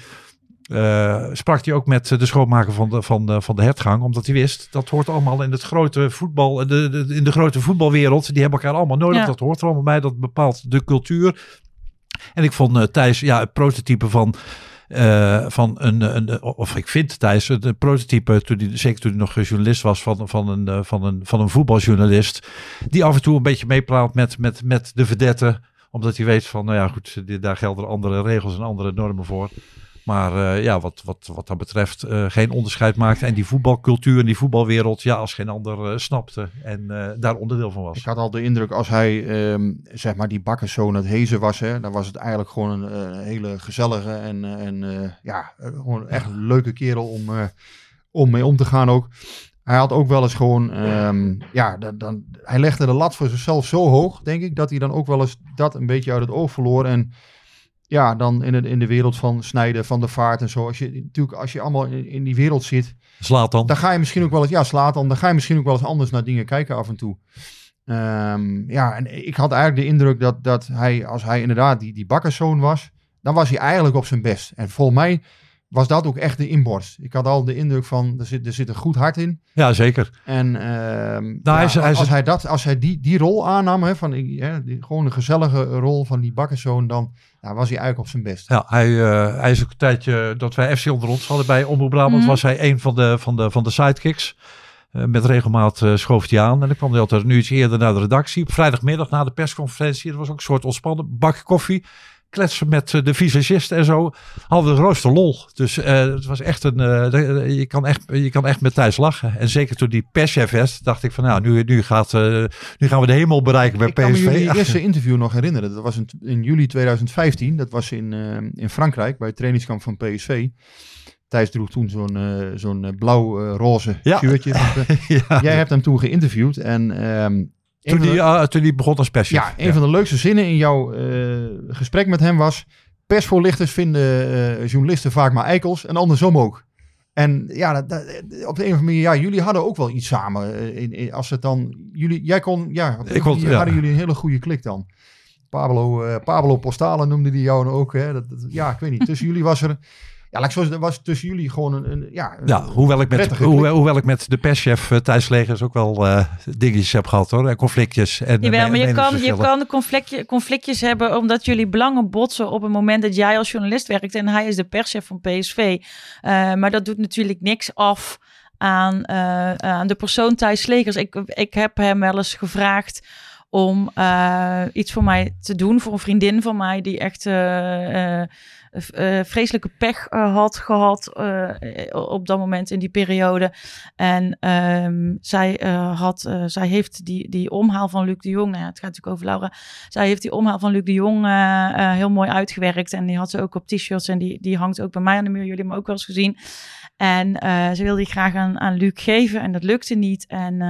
eh, sprak hij ook met de schoonmaker van de, van, de, van de hertgang. Omdat hij wist, dat hoort allemaal in het grote voetbal, de, de, in de grote voetbalwereld. Die hebben elkaar allemaal nodig. Ja. Dat hoort er allemaal bij. Dat bepaalt de cultuur. En ik vond eh, Thijs ja, het prototype van, eh, van een, een, of ik vind Thijs het een prototype, toen die, zeker toen hij nog journalist was, van, van, een, van, een, van een voetbaljournalist. Die af en toe een beetje meepraat met, met, met de verdetten. Omdat hij weet van, nou ja goed, daar gelden andere regels en andere normen voor. Maar eh, ja, wat, wat, wat dat betreft eh, geen onderscheid maakte. En die voetbalcultuur en die voetbalwereld, ja, als geen ander eh, snapte. En daar onderdeel van was. Ik had al de indruk als hij, ehm, zeg maar, die bakkerszoon het hezen was, hè, dan was het eigenlijk gewoon een hele gezellige en, en ja, gewoon echt een leuke kerel om, om mee om te gaan ook. Hij had ook wel eens gewoon, ehm, ja, dan, dan, hij legde de lat voor zichzelf zo hoog, denk ik, dat hij dan ook wel eens dat een beetje uit het oog verloor. En ja, dan in, het, in de wereld van snijden, van de vaart en zo. Als je natuurlijk, als je allemaal in, in die wereld zit, Slaat dan. dan ga je misschien ook wel eens, ja, slaat dan, dan ga je misschien ook wel eens anders naar dingen kijken af en toe. Ehm, ja, en ik had eigenlijk de indruk dat, dat hij, als hij inderdaad die, die bakkerszoon was, dan was hij eigenlijk op zijn best. En volgens mij was dat ook echt de inborst. Ik had al de indruk van, er zit, er zit een goed hart in. Ja, zeker. En ehm, ja, is- hij is- als, hij dat, als hij die, die rol aannam, hè, van, hè, die, gewoon een gezellige rol van die bakkerszoon, dan was hij eigenlijk op zijn best. Ja, hij, eh, hij is ook een tijdje dat wij FC onder ons hadden bij Omroep Brabant, Mhm. was hij een van de, van de, van de sidekicks. Eh, met regelmaat eh, schoof hij aan. En dan kwam hij altijd een uurtje eerder naar de redactie. Op vrijdagmiddag na de persconferentie. Er was ook een soort ontspannen bakje koffie. Kletsen met eh, de visagist en zo. Hadden we de grootste lol. Dus eh, het was echt een... eh, je, kan echt, je kan echt met Thijs lachen. En zeker toen die perschef werd, dacht ik van... Nou, nu, nu, gaat, nu gaan we de hemel bereiken bij ik kan me jullie PSV. eerste [LAUGHS] interview nog herinneren. Dat was in, in juli 2015. Dat was in, in Frankrijk bij het trainingskamp van PSV. Thijs droeg toen zo'n zo'n blauw-roze Ja. shirtje. [LAUGHS] ja. Jij hebt hem toen geïnterviewd. En ehm, Toen toen die begon als perschef. ja, een van de leukste zinnen in jouw eh, gesprek met hem was... Persvoorlichters vinden eh, journalisten vaak maar eikels en andersom ook. En ja, dat, dat- op de een of andere manier, ja, jullie hadden ook wel iets samen. eh, in, in- als het dan, jullie, jij kon, ja, Ik kon- ja. hadden jullie een hele goede klik dan. Pablo, eh, Pablo Postale noemde die jou ook. Hè? Dat- ja, ik weet niet. Tussen jullie was er, ja, laat ik zo zeggen, er was tussen jullie gewoon een, een ja, een Ja, hoewel ik met, hoewel, ik met de perschef uh, Thijs Legers ook wel eh, dingetjes heb gehad hoor. En conflictjes. En, Jawel, en maar je kan, je kan conflictje, conflictjes hebben omdat jullie belangen botsen op het moment dat jij als journalist werkt en hij is de perschef van PSV. Eh, maar dat doet natuurlijk niks af aan, eh, aan de persoon Thijs Legers. Ik, ik heb hem wel eens gevraagd om eh, iets voor mij te doen, voor een vriendin van mij die echt eh, eh, eh, vreselijke pech eh, had gehad eh, op dat moment in die periode. En ehm, zij, had, zij heeft die, die omhaal van Luc de Jong, nou ja, het gaat natuurlijk over Laura. Zij heeft die omhaal van Luc de Jong heel mooi uitgewerkt. En die had ze ook op t-shirts en die, die hangt ook bij mij aan de muur. Jullie hebben hem ook wel eens gezien. En ze wilde die graag aan, aan Luc geven en dat lukte niet. En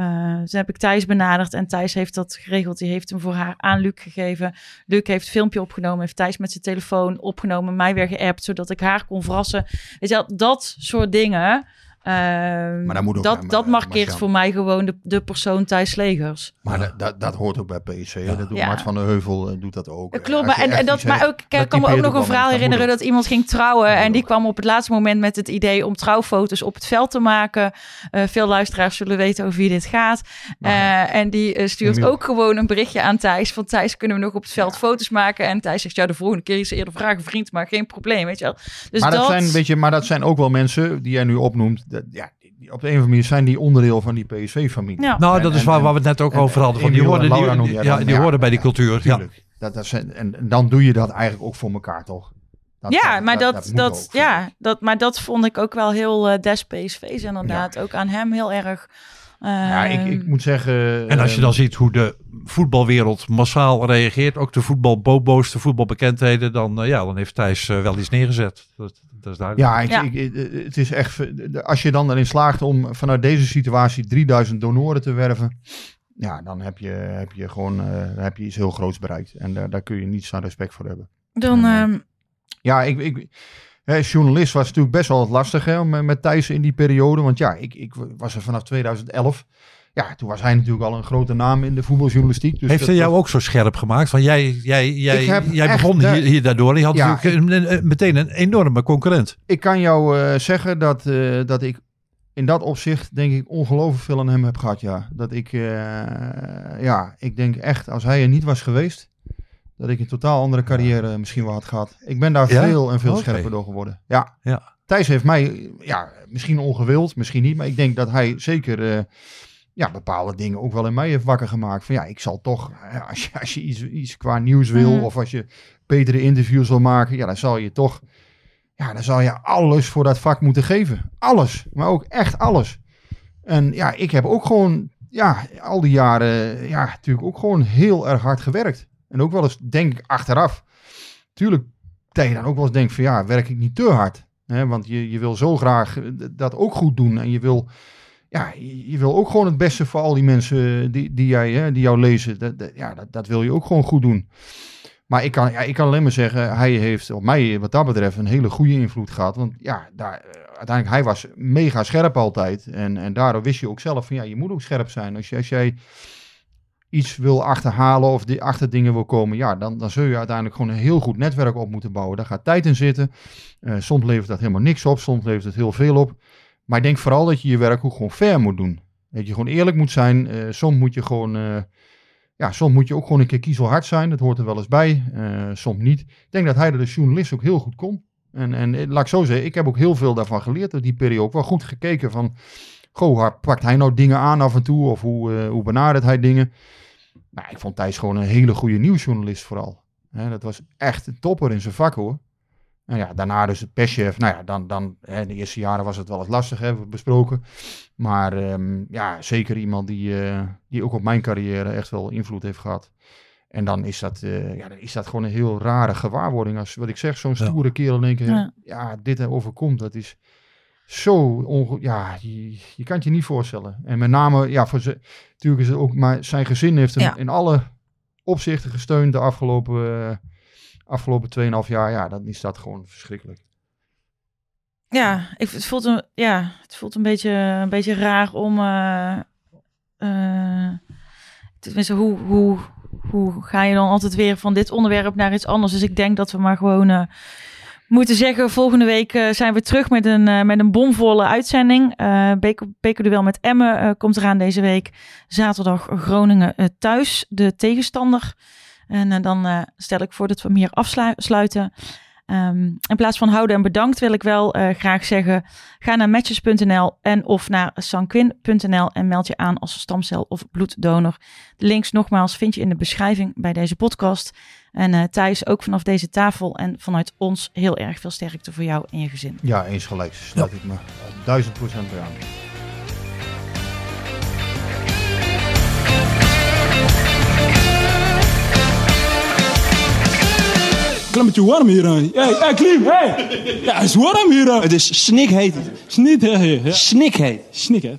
uh, toen heb ik Thijs benaderd en Thijs heeft dat geregeld. Die heeft hem voor haar aan Luc gegeven. Luc heeft het filmpje opgenomen, heeft Thijs met zijn telefoon opgenomen, mij weer geappt, zodat ik haar kon verrassen. Weet je dat soort dingen. Ehm, Maar dat moet ook dat, dat markeert voor mij gewoon de, de persoon Thijs Legers. Maar dat, dat, dat hoort ook bij PSV. hè. Dat doet Ja. Mart van der Heuvel eh, doet dat ook. Dat klopt, maar, en, en dat, maar ook, ik kan me ook nog een verhaal herinneren dat iemand ging trouwen en die ook. kwam op het laatste moment met het idee om trouwfoto's op het veld te maken. Eh, veel luisteraars zullen weten over wie dit gaat. Eh, en die stuurt Emiel. ook gewoon een berichtje aan Thijs van Thijs, kunnen we nog op het veld foto's maken? En Thijs zegt, ja, de volgende keer is ze eerder vragen, vriend, maar geen probleem, weet je wel. Dus maar, dat... dat, zijn, weet je, maar dat zijn ook wel mensen die jij nu opnoemt. Dat, ja, die- op de een of andere manier zijn die onderdeel van die PSV-familie. Ja. Nou, En- dat is en- waar, en- waar we het net ook en- over hadden. Van die hoorden, die, ja, die Ja, hoorden bij die ja, cultuur. Ja. Dat, dat zijn, en, en dan doe je dat eigenlijk ook voor elkaar, toch? Dat- ja, maar dat, dat, ook, ja, ik. dat, maar dat vond ik ook wel heel eh des PSV's inderdaad. Ook aan hem heel erg. Ja, ik, ik ehm, moet zeggen... En als je dan ziet hoe de voetbalwereld massaal reageert, ook de voetbalbobo's, de voetbalbekendheden, dan, eh, ja, dan heeft Thijs eh, wel iets neergezet. Dat, dat is duidelijk. Ja, ik, Ja. Ik, ik- het is echt. Als je dan erin slaagt om vanuit deze situatie 3000 donoren te werven. Ja, dan heb je, heb je gewoon eh, heb je iets heel groots bereikt. En daar, daar kun je niets aan respect voor hebben. dan, en, eh, ehm, Ja, ik, ik, hè, journalist was natuurlijk best wel wat lastig hè, met, met Thijs in die periode. Want ja, ik, ik was er vanaf 2011. Ja, toen was hij natuurlijk al een grote naam in de voetbaljournalistiek. Dus Heeft hij jou was- ook zo scherp gemaakt? Van jij, jij, jij, jij begon hier, hier daardoor. Je had ja. natuurlijk een- een- een- meteen een enorme concurrent. Ik kan jou eh, zeggen dat, eh, dat ik in dat opzicht denk ik ongelooflijk veel aan hem heb gehad. Ja. Dat ik, eh, ja, ik denk echt als hij er niet was geweest, dat ik een totaal andere carrière misschien wel had gehad. Ik ben daar Ja? veel en veel scherper door geworden. Ja. Ja. Thijs heeft mij, ja, misschien ongewild, misschien niet, maar ik denk dat hij zeker ja, bepaalde dingen ook wel in mij heeft wakker gemaakt. Van ja, ik zal toch, als je, als je iets, iets qua nieuws wil Mhm. of als je betere interviews wil maken, ja, dan zal je toch ja, dan zal je alles voor dat vak moeten geven. Alles, maar ook echt alles. En ja, ik heb ook gewoon, ja, al die jaren, ja, natuurlijk ook gewoon heel erg hard gewerkt. En ook wel eens, denk ik, achteraf. Tuurlijk, dat je dan ook wel eens denkt van, ja, werk ik niet te hard? Hè? Want je, je wil zo graag eh, dat ook goed doen. En je wil, ja, je, wil ook gewoon het beste voor al die mensen die, die, jij, hè, die jou lezen. Dat, ja, dat, wil je ook gewoon goed doen. Maar ik kan, ja, ik kan alleen maar zeggen, hij heeft op mij wat dat betreft een hele goede invloed gehad. Want ja, daar, eh, uiteindelijk, hij was mega scherp altijd. En, en daardoor wist je ook zelf van, ja, je moet ook scherp zijn. Als, als jij iets wil achterhalen of die, achter dingen wil komen, ja, dan, dan zul je uiteindelijk gewoon een heel goed netwerk op moeten bouwen. Daar gaat tijd in zitten. Eh, soms levert dat helemaal niks op, soms levert het heel veel op. Maar ik denk vooral dat je je werk ook gewoon fair moet doen. Dat je gewoon eerlijk moet zijn. Eh, soms moet je gewoon... eh, ja, soms moet je ook gewoon een keer kiezelhard zijn. Dat hoort er wel eens bij. eh, soms niet. Ik denk dat hij dat als journalist ook heel goed kon. En, en laat ik zo zeggen, ik heb ook heel veel daarvan geleerd. Door die periode ook wel goed gekeken van... Goh, pakt hij nou dingen aan af en toe? Of hoe, hoe benadert hij dingen? Nou, ik vond Thijs gewoon een hele goede nieuwsjournalist vooral. Dat was echt een topper in zijn vak hoor. Nou ja, daarna dus het perschef. Nou ja, dan, dan hè, de eerste jaren was het wel eens lastig, hebben we besproken. Maar ehm, ja, zeker iemand die, eh, die ook op mijn carrière echt wel invloed heeft gehad. En dan is dat, eh, ja, dan is dat gewoon een heel rare gewaarwording. Als wat ik zeg, zo'n Ja. stoere kerel in één keer, Ja. ja. dit er overkomt. Dat is zo onge... Ja, je, je kan het je niet voorstellen. En met name, ja, voor ze, natuurlijk is het ook, maar zijn gezin heeft hem Ja. in alle opzichten gesteund de afgelopen, eh afgelopen 2,5 jaar. Ja, dan is dat gewoon verschrikkelijk. Ja, ik, het, voelt een, ja, het voelt een beetje, een beetje raar om. eh eh, tenminste, hoe, hoe, hoe ga je dan altijd weer van dit onderwerp naar iets anders? Dus ik denk dat we maar gewoon eh, moeten zeggen: volgende week zijn we terug met een, met een bomvolle uitzending. Beker, Bekerduel met Emmen komt eraan deze week. Zaterdag Groningen thuis, de tegenstander. En eh, dan eh, stel ik voor dat we hem hier afsluiten. Ehm, in plaats van houden en bedankt wil ik wel eh, graag zeggen: ga naar matches.nl en of naar sanquin.nl en meld je aan als stamcel of bloeddonor. De links nogmaals vind je in de beschrijving bij deze podcast. En eh, Thijs, ook vanaf deze tafel en vanuit ons heel erg veel sterkte voor jou en je gezin. Ja, eens gelijk. Sluit ik me duizend procent bij aan. Klimmetje warm hier aan. Hey, hey, Klim, hey! Ja, het is warm hier aan. Het is snikheet. Snik, hè? Ja. Snikheet. Snik, hè?